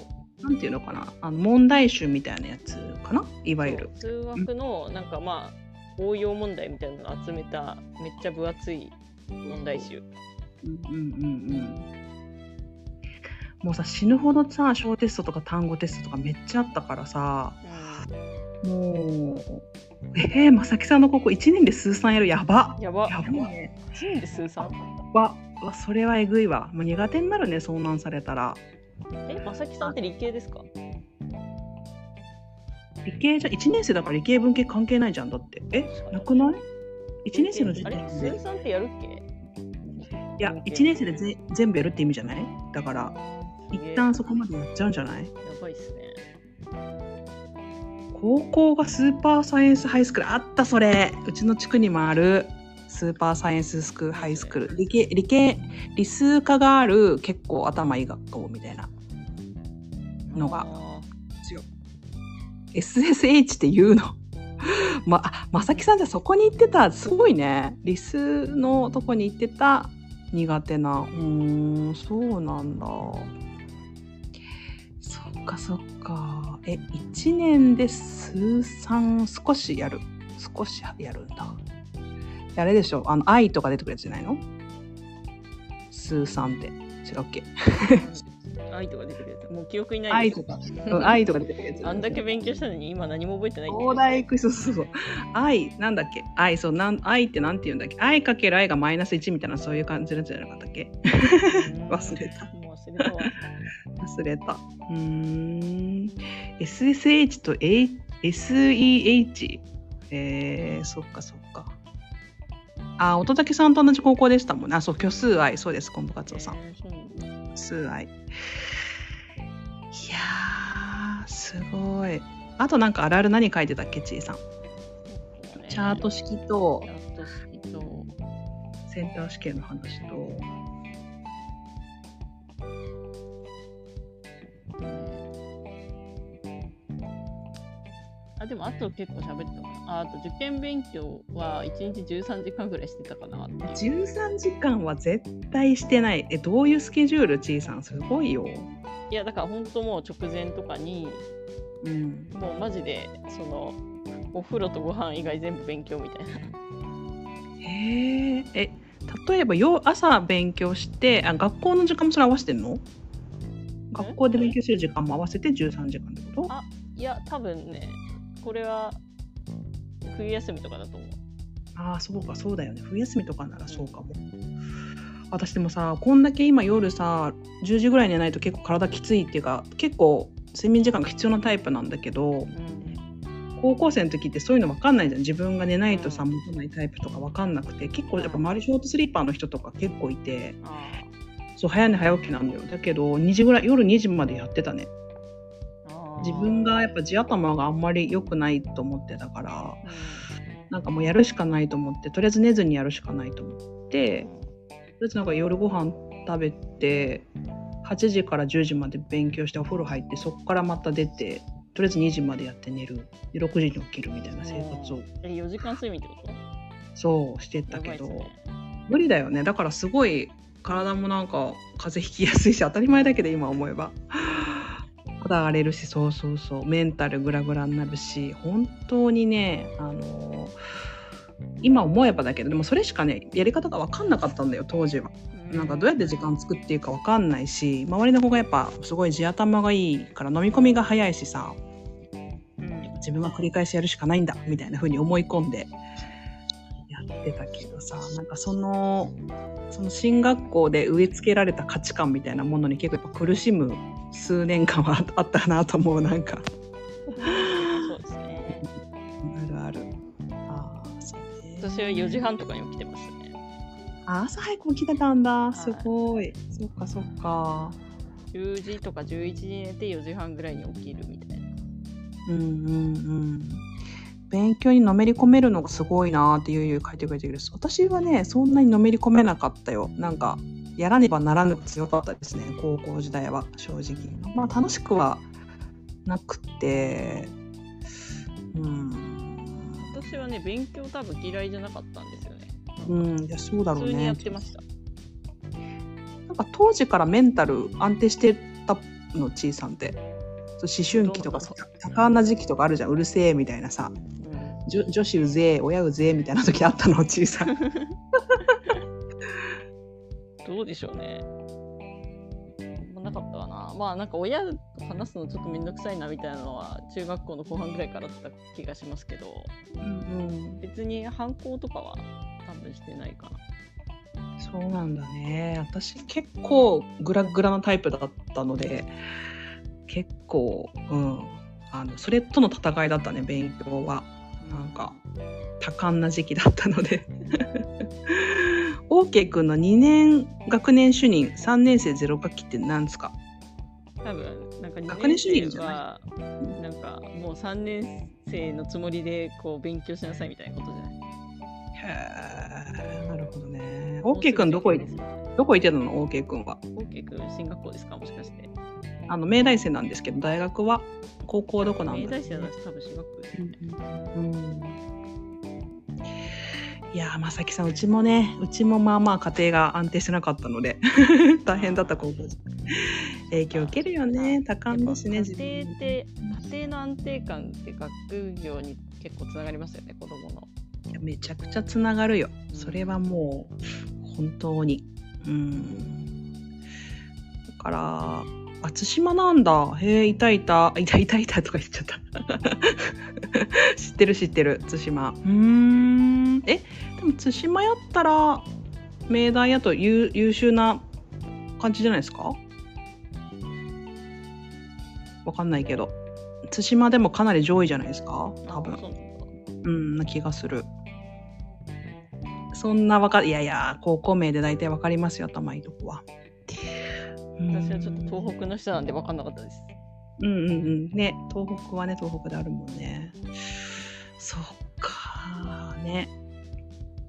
なんていうのかな。あの問題集みたいなやつかな？いわゆる。数学のなんかまあ応用問題みたいなのを集めためっちゃ分厚い問題集。うんうんうんうんもうさ死ぬほどさ小テストとか単語テストとかめっちゃあったからさもうえー、まさきさんのここ1年で数三やる？やば。やば。やばいね。1年で数三わわそれはえぐいわ。もう苦手になるね遭難されたら。え、まさきさんって理系ですか？理系じゃ1年生だから理系文系関係ないじゃんだって。えなくない ?1 年生の時あれ？点で数三ってやるっけ？いや1年生でぜ全部やるって意味じゃない？だから一旦そこまでやっちゃうんじゃない？やばいっすね。高校がスーパーサイエンスハイスクールあったそれ。うちの地区にもあるスーパーサイエンススクールハイスクール。理系理系理数科がある結構頭いい学校みたいな。のが。あ強い SSH って言うの？まあまさきさんじゃそこに行ってた。すごいね。理数のとこに行ってた。苦手な。うーんそうなんだかそっか。え1年で数三少しやる？少しやるんだ。あれでしょ？あの愛とか出てくるやつじゃないの？数三って。違うっけ？ー 愛とか出てくるやつ。もう記憶にない。愛とか、うん愛とか出てくるやつ。あんだけ勉強したのに今何も覚えてない東大行くそうそうそう。愛なんだっけ？愛そうなん愛ってなんて言うんだっけ？愛かける愛がマイナス1みたいなそういう感じのやつじゃなかったっけ？忘れた忘れたわ。忘れた。うーん。SSH と、A、SEH えー、そっかそっか。あ乙武さんと同じ高校でしたもんね。あそう虚数愛そうですコンボカツオさん。数愛いやーすごい。あとなんかあるある何書いてたっけちいさん。チャート式と、センター試験の話とあ、でもあと結構喋ったかな。ああと受験勉強は1日13時間ぐらいしてたかなっていう。13時間は絶対してない。えどういうスケジュール？ちいさんすごいよ。いや、だから本当もう直前とかに、うん。もうマジで、その、お風呂とご飯以外全部勉強みたいな。へええ例えばよ朝勉強してあ学校の時間もそれ合わせてんの？学校で勉強する時間も合わせて13時間ってこと？あいや、多分ね、これは冬休みとかだと思う。ああそうかそうだよね冬休みとかならそうかも、私でもさこんだけ今夜さ10時ぐらいに寝ないと結構体きついっていうか結構睡眠時間が必要なタイプなんだけどうん。高校生の時ってそういうの分かんないじゃん自分が寝ないとさ持たないタイプとか分かんなくて結構やっぱ周りショートスリーパーの人とか結構いてあそう早寝早起きなんだよだけど2時ぐらい夜2時までやってたね。自分がやっぱ地頭があんまり良くないと思ってたからうなんかもうやるしかないと思ってとりあえず寝ずにやるしかないと思ってん、とりあえずなんか夜ご飯食べて8時から10時まで勉強してお風呂入ってそこからまた出てとりあえず2時までやって寝る。で6時に起きるみたいな生活を。え、4時間睡眠ってこと？そうしてたけど、ね。無理だよね。だからすごい体もなんか風邪ひきやすいし当たり前だけど今思えば肌荒れるしそうそうそう。メンタルグラグラになるし本当にねあの今思えばだけどでもそれしかねやり方が分かんなかったんだよ当時は。なんかどうやって時間作っていいか分かんないし周りの子がやっぱすごい地頭がいいから飲み込みが早いしさうん。自分は繰り返しやるしかないんだみたいな風に思い込んでやってたけどさなんかそのその進学校で植え付けられた価値観みたいなものに結構やっぱ苦しむ数年間はあったなと思うなんか。そうですね。あるある。あーそうね。私は4時半とかに起きてましたね。あ朝早く起きてたんだ。すごい、そっかそっか。10時とか11時に寝て4時半ぐらいに起きるみたいな。うんうんうん勉強にのめり込めるのがすごいなーってゆう書いてくれてる私はねそんなにのめり込めなかったよなんかやらねばならぬが強かったですね。高校時代は正直。まあ楽しくはなくて。うん。私はね、勉強多分嫌いじゃなかったんですよね。うん。いやそうだろう普通にやねってました。なんか当時からメンタル安定してたのちいさんって。思春期とかさ多感な時期とかあるじゃん。うるせえみたいなさ。うん。女女子うぜえ親うぜえみたいな時あったのちいさん どうでしょうね。あんまなかったかな。まあなんか親と話すのちょっとめんどくさいなみたいなのは中学校の後半ぐらいからあった気がしますけど、うん別に反抗とかは多分してないかな。そうなんだね私結構グラグラなタイプだったので結構うんあのそれとの戦いだったね勉強はなんか多感な時期だったので OK 君の2年学年主任3年生ゼロ学期って何ですか？多分なんか2学年主任じゃない？はなんかもう3年生のつもりでこう勉強しなさいみたいなことじゃない？へえなるほどね。OK 君どこ行どこ行ってたの？OK 君は。OK 君進学校ですか？もしかして。あの明大生なんですけど大学は高校どこなんだ明大生だし多分進学校ですよね、うんいやー正木さんうちもねうちもまあまあ家庭が安定してなかったので 大変だった高校時代。影響受けるよね多感だしね家庭って家庭の安定感って学業に結構つながりますよね子供の。いやめちゃくちゃつながるよ。うん。それはもう本当に。うん。だからあ対馬なんだ。へえいたい。たいたいたいたとか言っちゃった。知ってる知ってる。対馬。うーん。えでも対馬やったら明大やと優優秀な感じじゃないですか？わかんないけど。対馬でもかなり上位じゃないですか？多分。うなんな気がする。そんなわかいやいや高校名で大体わかりますよ頭いいとこは。うん私はちょっと東北の人なんで分かんなかったですうんうんうん。ね、東北はね、東北であるもんね。そっかね。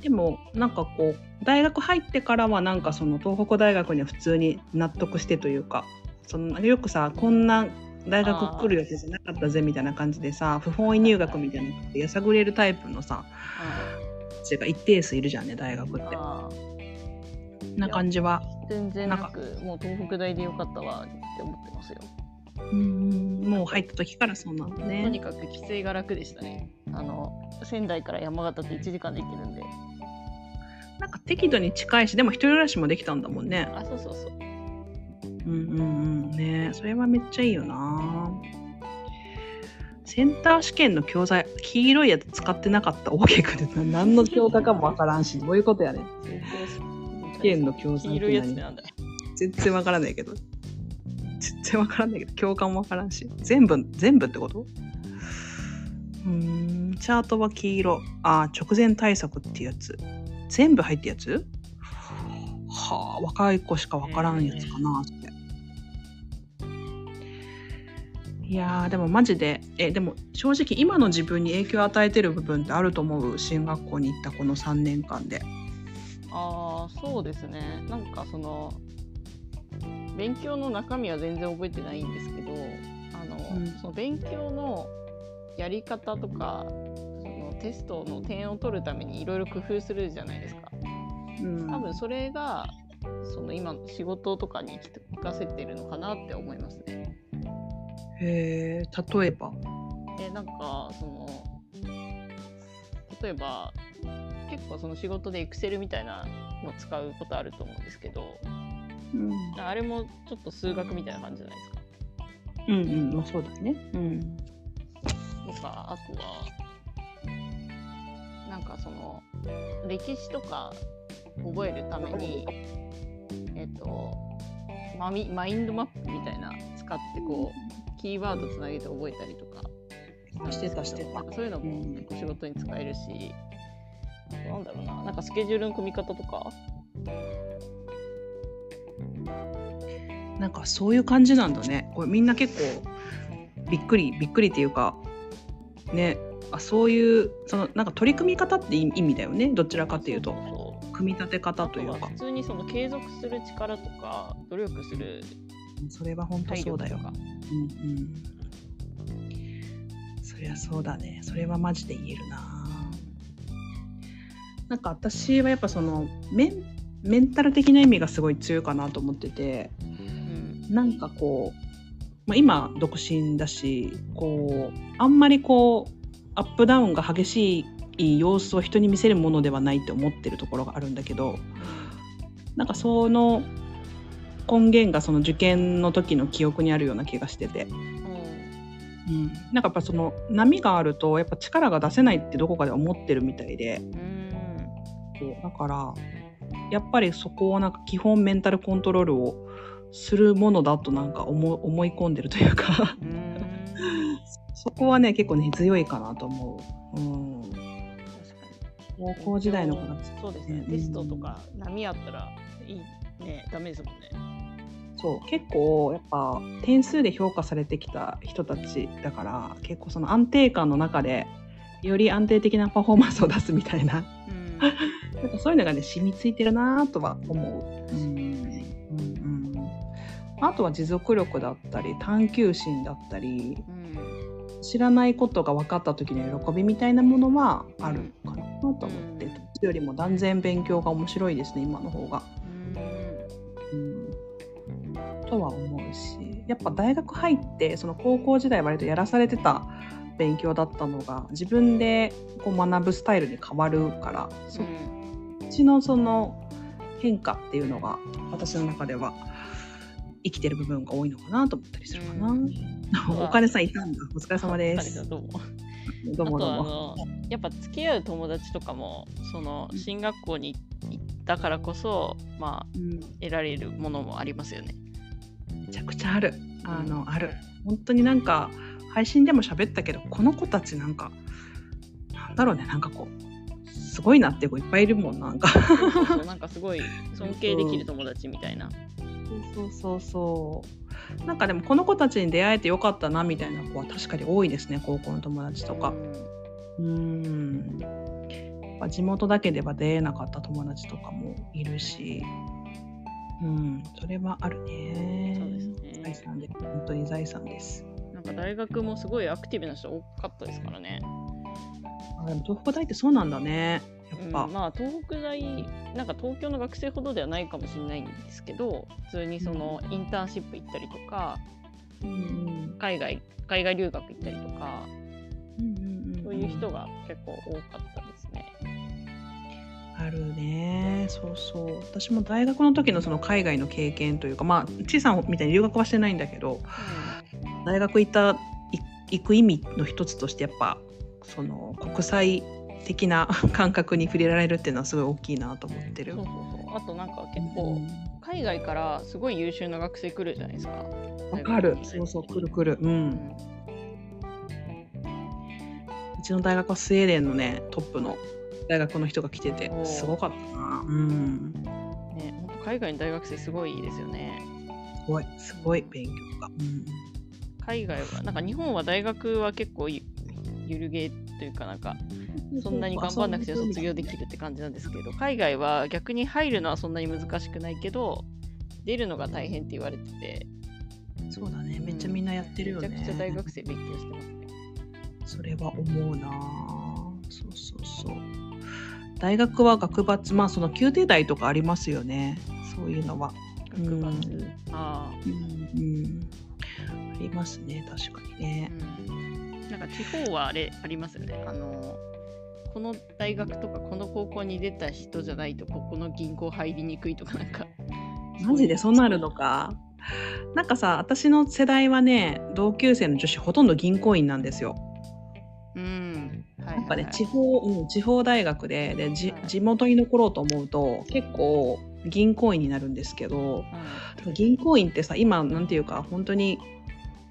でも、なんかこう、大学入ってからは、なんかその東北大学には普通に納得してというか、そのよくさ、こんな大学来る予定じゃなかったぜみたいな感じでさ、不本意入学みたいなやさぐれるタイプのさ、それが一定数いるじゃんね、大学って。あな感じは。ー全然なくもう東北大でよかったわって思ってますよ。うん、もう入った時からそうなんだとねに。かく帰省が楽でしたね。あの仙台から山形って1時間で行けるんで。なんか適度に近いし、でも一人暮らしもできたんだもんね。あ、そうそうそう。うんうんうんねそれはめっちゃいいよなセンター試験の教材黄色いやつ使ってなかった大きくて何の教科かもわからんしどういうことやねん試験の教材黄色いやつってなんだ。全然わからないけど。全然わからないけど教科もわからんし。全部全部ってこと？うーんチャートは黄色。あ直前対策ってやつ。全部入ってやつ？はあ若い子しかわからんやつかなそれ。いやーでもマジで。えでも正直今の自分に影響を与えてる部分ってあると思う？進学校に行ったこの3年間でああそうですね。なんかその勉強の中身は全然覚えてないんですけどあの、うん。その勉強のやり方とかそのテストの点を取るためにいろいろ工夫するじゃないですか。うん。多分それがその今の仕事とかに生かせてるのかなって思いますね。へえ例えば？えなんかその例えば結構その仕事でエクセルみたいなの使うことあると思うんですけどうん。あれもちょっと数学みたいな感じじゃないですか？うんうんまあそうだね。うん。とかあとはなんかその歴史とか覚えるためにえっとマミマインドマップみたいな使ってこうキーワードつなげて覚えたりとかしてたしてたそういうのも結構仕事に使えるし、なんだろうな。なんかスケジュールの組み方とか？なんかそういう感じなんだね。これみんな結構びっくりびっくりっていうかね。あそういうそのなんか取り組み方って意意味だよね。どちらかっていうと。組み立て方というか。普通にその継続する力とか努力するそれは本当体そうだよ。うんうん。そりゃそうだね。それはマジで言えるななんか私はやっぱそのメンメンタル的な意味がすごい強いかなと思っててうん。なんかこう、まあ、今独身だしこうあんまりこうアップダウンが激しい様子を人に見せるものではないって思ってるところがあるんだけどなんかその根源がその受験の時の記憶にあるような気がしてて、うん。うん、なんかやっぱその波があるとやっぱ力が出せないってどこかで思ってるみたいで。うんそうだからやっぱりそこをなんか基本メンタルコントロールをするものだとなんか思思い込んでるというか。うん。そこはね結構ね強いかなと思う。うん、確かに。高校時代の子たちそうですね、うんテストとか波あったらいいねダメですもんね。そう。結構やっぱ点数で評価されてきた人たちだから結構その安定感の中でより安定的なパフォーマンスを出すみたいな。うんなんかそういうのがね染みついてるなとは思う。うんうんうん、あとは持続力だったり探求心だったりうん。知らないことが分かった時の喜びみたいなものはあるかなと思って、うん。よりも断然勉強が面白いですね今の方が。うん。とは思うしやっぱ大学入ってその高校時代割とやらされてた勉強だったのが自分でこう学ぶスタイルに変わるからそっちのその変化っていうのが私の中では生きてる部分が多いのかなと思ったりするかな。うん お金さんいたんだ。お疲れ様です。どうもどうもどうあも。とあのやっぱ付き合う友達とかもその進学校に行ったからこそまあうん得られるものもありますよね。めちゃくちゃある。あの、ある。本当になんか、配信でも喋ったけど、この子たちなんか、なんだろうね、なんかこう、すごいなって子いっぱいいるもん、なんか。そうそうそうなんかすごい 尊敬できる友達みたいな。そうそうそう。なんかでもこの子たちに出会えてよかったなみたいな子は確かに多いですね高校の友達とか。うん。地元だけでは出会えなかった友達とかもいるし。うん、それはあるね。そうですね財産で、本当に財産です。なんか大学もすごいアクティブな人多かったですからね。あでも東北大ってそうなんだね。やっぱ。うんまあ東北大なんか東京の学生ほどではないかもしれないんですけど普通にそのインターンシップ行ったりとかうん海外海外留学行ったりとかうんうんうんそういう人が結構多かったですね。あるねそうそう私も大学の時のその海外の経験というかまあちいさんみたいに留学はしてないんだけど大学行ったい行く意味の一つとしてやっぱその国際的な 感覚に触れられるっていうのはすごい大きいなと思ってる。そうそうそう。あとなんか結う構ん。海外からすごい優秀な学生来るじゃないですか。わかる。そうそう来る来る。ううん。んうちの大学はスウェーデンのねトップの大学の人が来ててすごかったな。うん。ね、本当海外の大学生すごいですよね。すごい。すごい勉強が、うん。海外はなんか日本は大学は結構ゆゆるゲーというかなんかそんなに頑張んなくて卒業できるって感じなんですけど海外は逆に入るのはそんなに難しくないけど出るのが大変って言われててそうだね。めっちゃみんなやってるよね。めちゃくちゃ大学生勉強してます。ね。それは思うな。そうそうそう。大学は学閥まあその宮廷大とかありますよね。そういうのは。学うん。閥あ。うん、うん、ありますね確かにあ、ね。うん、なんか地方はあれありますよね。あのこの大学とかこの高校に出た人じゃないとここの銀行入りにくいとかなんか。マジでそうなるのか？なんかさ私の世代はね同級生の女子ほとんど銀行員なんですよ。うん。はいやっぱね、はいはい地方、うん、地方大学でで地元に残ろうと思うと結構銀行員になるんですけどうん銀行員ってさ今なんていうか本当に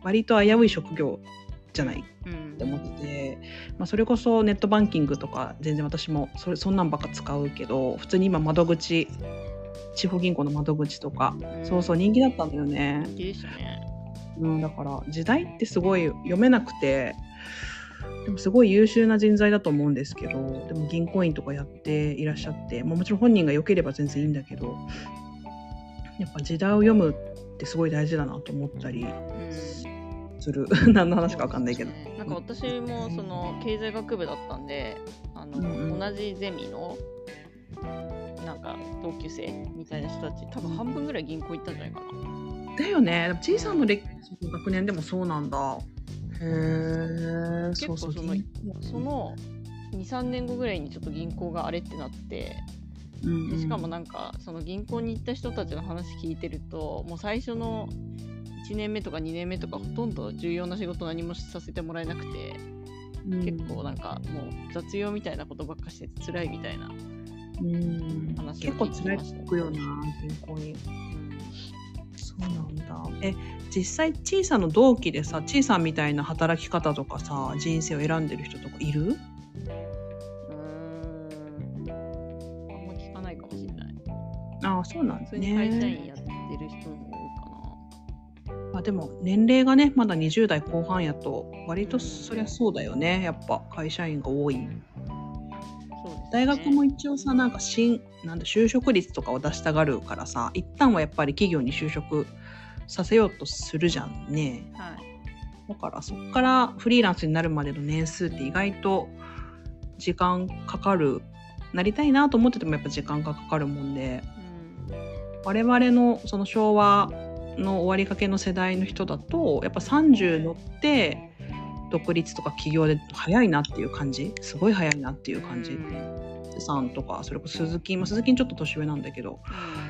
割と危うい職業じゃない。うん。って思ってて、まあ、それこそネットバンキングとか全然私もそれそんなんばっか使うけど普通に今窓口地方銀行の窓口とか、うん。そうそう人気だったんだよね、人気でしたね。うん、だから時代ってすごい読めなくてでもすごい優秀な人材だと思うんですけどでも銀行員とかやっていらっしゃって、まあ、もちろん本人が良ければ全然いいんだけどやっぱ時代を読むってすごい大事だなと思ったりうんする。何の話か分かんないけど。ね。なんか私もその経済学部だったんで、あの、うんうん。同じゼミのなんか同級生みたいな人たち、多分半分ぐらい銀行行ったんじゃないかな。だよね。小さな歴学年でもそうなんだ。へえ結構そのその2、3年後ぐらいにちょっと銀行があれってなって、でしかもなんかその銀行に行った人たちの話聞いてると、もう最初の1年目とか2年目とかほとんど重要な仕事何もさせてもらえなくて、結構なんかもう雑用みたいなことばっかしてて辛いみたいな。うん話を結構聞いてました。辛いくよな銀行に。うん。そうなんだ。え実際ちいさんの同期でさちいさんみたいな働き方とかさ人生を選んでる人とかいる？うーん。あんま聞かないかもしれない。ああそうなんです普通に会社ね員やってる人まあでも年齢がねまだ20代後半やと割とそりゃそうだよね。やっぱ会社員が多い。な。そうですね。大学も一応さなんか新なんだ就職率とかを出したがるからさ一旦はやっぱり企業に就職させようとするじゃんね。はい。だからそこからフリーランスになるまでの年数って意外と時間かかるなりたいなと思っててもやっぱ時間がかかるもんで。我々のその昭和の終わりかけの世代の人だとやっぱ30乗って独立とか起業で早いなっていう感じ。すごい早いなっていう感じ、うんさんとかそれこそ鈴木、まあ、鈴木ちょっと年上なんだけど、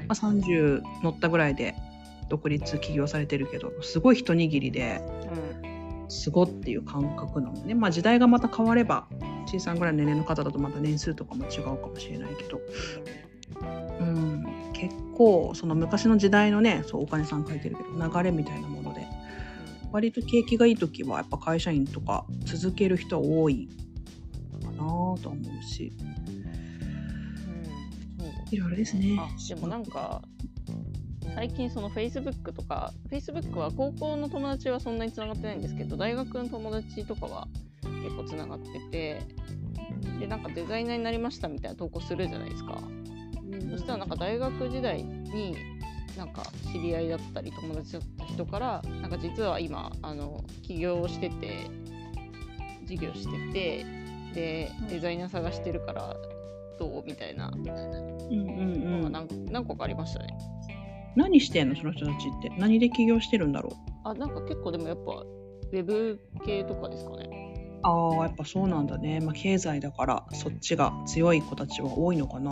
まあ、30乗ったぐらいで独立起業されてるけどすごい一握りですごっていう感覚なのね。まあ時代がまた変われば小さんぐらいの年齢の方だとまた年数とかも違うかもしれないけど、結構その昔の時代のねそうお金さん書いてるけど流れみたいなもので割と景気がいい時はやっぱ会社員とか続ける人は多いかなと思うしうんそういろいろですね。あでもなんか最近その Facebook とか Facebook は高校の友達はそんなにつながってないんですけど大学の友達とかは結構つながっててでなんかデザイナーになりましたみたいな投稿するじゃないですか。そしたらなんか大学時代になんか知り合いだったり友達だった人からなんか実は今あの起業してて事業しててでデザイナー探してるからどう？みたいな何個かありましたね。何してんのその人たちって？何で起業してるんだろう？あなんか結構でもやっぱウェブ系とかですかね。ああ、やっぱそうなんだね。まあ、経済だから、そっちが強い子たちは多いのかな。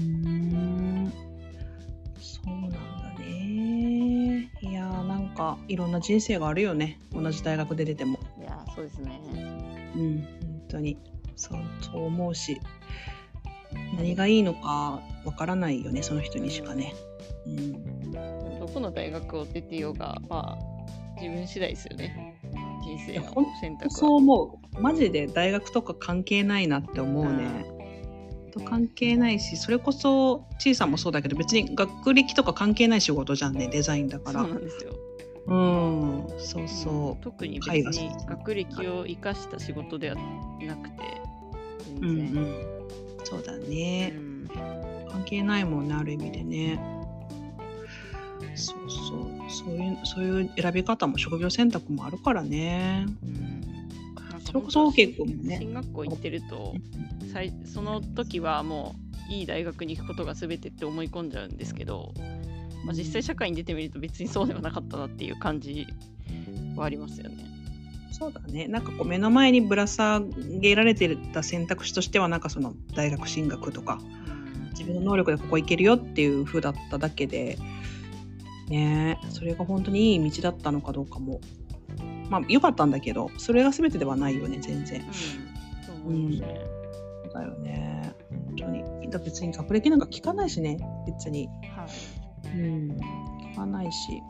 うん。そうなんだね。いやー、なんか、いろんな人生があるよね。同じ大学で出ても。いやそうですね。うん、本当に。そう、そう思うし。何がいいのかわからないよね、その人にしかね。うん。どこの大学を出てようがまあ自分次第ですよね。人生の選択は。そう思う。マジで大学とか関係ないなって思うね。と関係ないしそれこそちいさんもそうだけど別に学歴とか関係ない仕事じゃんねデザインだかそらうなんですよ。うんそうそ特に別に学歴を生かした仕事ではなくてううん全然。うん。そうだうね、ん。関係ないもんねある意味でね。そうそう。そういうそういう選び方も職業選択もあるからね。うんれこそ OK 君もね。進学校行ってると最その時はもういい大学に行くことが全てって思い込んじゃうんですけど、まあ、実際社会に出てみると別にそうではなかったなっていう感じはありますよね。そうだね。なんかこう目の前にぶら下げられてた選択肢としてはなんかその大学進学とか自分の能力でここ行けるよっていう風だっただけでねえそれが本当にいい道だったのかどうかもまあ良かったんだけどそれが全てではないよね全然。うん、そうね。そうだよね。本当に。だ別に学歴なんか聞かないしね別に。はうん。聞かないし。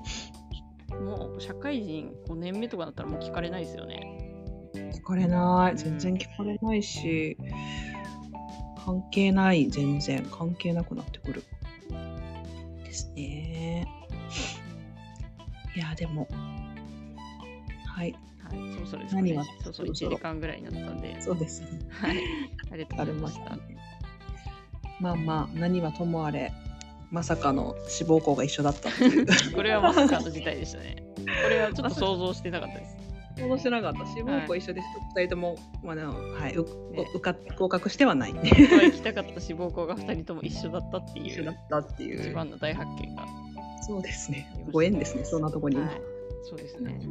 い、もう社会人5年目とかだったらもう聞かれないですよね。聞かれない。全然聞かれないし。関係ない全然。関係なくなってくる。ですね。いやでもはい。はい、そろそろですかね。何はそうそう1そろそろ時間ぐらいになったんで、そうですはい、ありがとうございました。まあまあ何はともあれまさかの志望校が一緒だった これはまさかの事態でしたね。これはちょっと想像してなかったです。戻してなかった。志望校一緒です、二人とも、まあはい受か合格してはない。本当は行きたかった志望校が2人とも一緒だったっていう。一緒だったっていう。一番の大発見が。はそうですね。ご縁ですねそんなとこに。も、い、そうですね。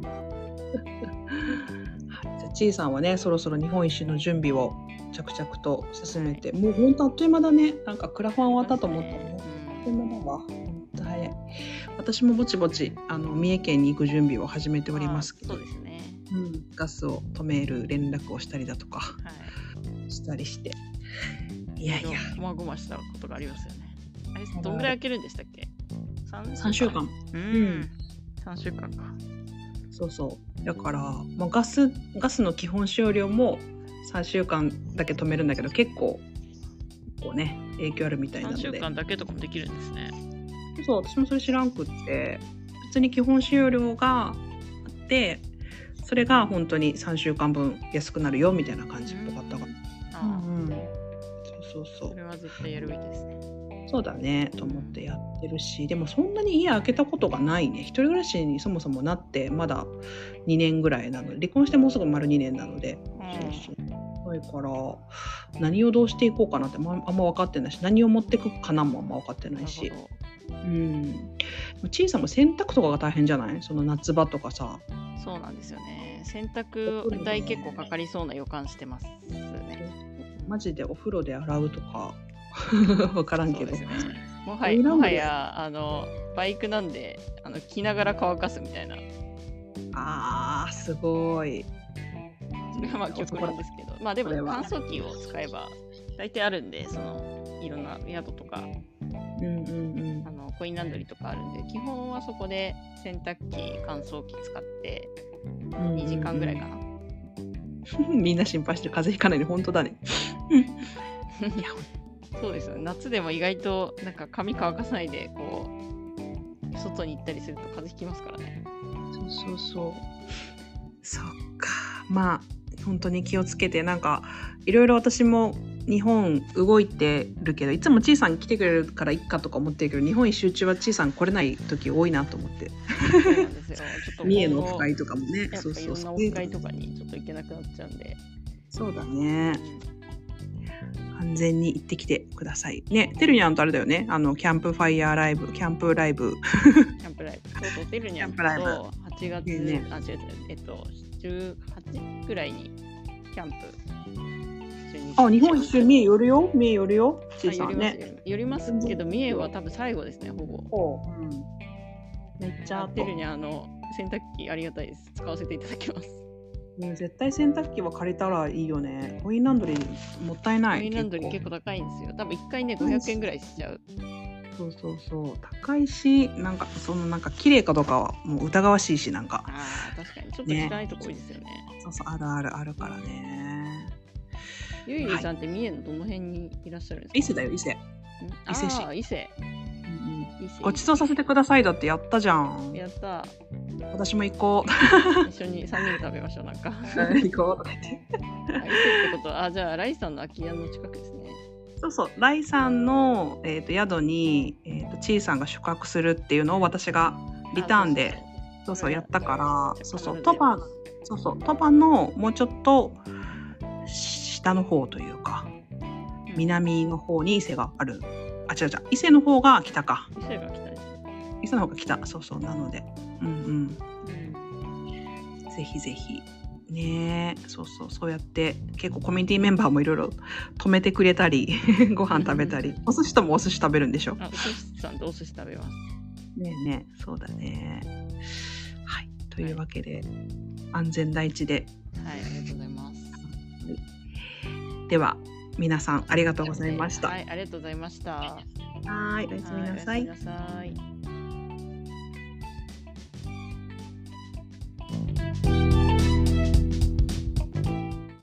はい、じゃあちいさんはねそろそろ日本一周の準備を着々と進めて、もうほんとあっという間だね。なんかクラファン終わったと思ったらね。あっという間だわ。ほん。と早い私もぼちぼちあの三重県に行く準備を始めておりますけどそうですね。うん、ガスを止める連絡をしたりだとかはい。したりして。いやいや。こまごましたことがありますよね。あれ、どんぐらい開けるんでしたっけ ?3 3週間。うん。3週間か。そうそう。だから、まあ、ガスガスの基本使用量も3週間だけ止めるんだけど結構こうね影響あるみたいな3ので。週間だけとかもできるんですね。そう私もそれ知らんくって普通に基本使用量があってそれが本当に3週間分安くなるよみたいな感じっぽかったから、あうんうん。あ、そうそうそそれは絶対やるべきですね。うそうだねと思ってやってるしでもそんなに家開けたことがないね。一人暮らしにそもそもなってまだ2年ぐらいなの。で離婚してもうすぐ丸2年なので。そうそう。だから何をどうしていこうかなって、まあ、あんま分かってないし何を持ってくかなもあんま分かってないし。うん。小さも洗濯とかが大変じゃない？その夏場とかさ。どそうなんですよね。洗濯代結構かかりそうな予感してますね。マジでお風呂で洗うとか 分からんけど。ね。もはやもはやあのバイクなんであの着ながら乾かすみたいな。あーすごい。それがまあ極論ですけど。まあでも乾燥機を使えば大体あるんでそのいろんな宿とかうんうんあのコインランドリーとかあるんで基本はそこで洗濯機乾燥機使ってうん2時間ぐらいかな、みんな心配してる風邪ひかないで本当だね。いやそうですよね。夏でも意外となんか髪乾かさないでこう外に行ったりすると風邪ひきますからね。そうそうそう。そっか。まあ本当に気をつけてなんかいろいろ私も日本動いてるけどいつもちいさん来てくれるからいっかとか思ってるけど日本一周中はちいさん来れない時多いなと思ってそうなんですよ。ちょっと三重のオフ会とかもねそうそうそうとかにちょっと行けなくなっちゃうんで。そうだねうん安全に行ってきてください。ねてるにゃんとあれだよね。あのキャンプファイヤーライブキャンプライブ。キャンプライブ。そうそう、テルニャン。と8月、ね。あ、違う違う、えっと、18くらいにキャンプ。一緒にあ日本一周三重寄るよ。三重寄るよ。ちあいさんね。寄りますけど、三重は多分最後ですね、ほぼ。ほう、うん、めっちゃテルニャンあの洗濯機ありがたいです。使わせていただきます。うん絶対洗濯機は借りたらいいよね。コインランドリーもったいないコインランドリー結結構高いんですよ。多分1回ね、500円ぐらいしちゃう。構そうそうそう。高いしなんかそのなんか綺麗かどうかはもう疑わしいしなんか。ああ、確かに。ちょっと汚いとこ多いですよね。そうそうあるあるあるからね。ゆいゆいさんって三重のどの辺にいらっしゃるん伊ですか？勢だよ伊勢、ん。伊勢市。伊勢。ごちそうさせてくださいだってやったじゃん。やった。私も行こ 一緒に3人で食べましょう、なんか。う 行こう。とか言ってこと。は、あ、じゃあ、ライさんの空き家の近くですね。そうそう。ライさんの、えー、と宿に、えー、とちいさんが宿泊するっていうのを私がリターンであそうそう。やったからそうそう。必ず鳥羽そうそう。鳥羽のもうちょっと下の方というかうん。南の方に伊勢があるあ違う違う。伊勢の方が北か。伊勢が来たです。伊勢の方が北。そうそうなので。うんうん。うんぜひぜひ。ね。えそうそう。そうやって結構コミュニティメンバーもいろいろ止めてくれたり ご飯食べたり。お寿司ともお寿司食べるんでしょあ、お寿司さんとお寿司食べます。ねえねえ。そうだね。はい。というわけで、安全第一で。はい、ありがとうございます。では皆さんありがとうございました。はい、ありがとうございました。はい、おやすみなさい。はい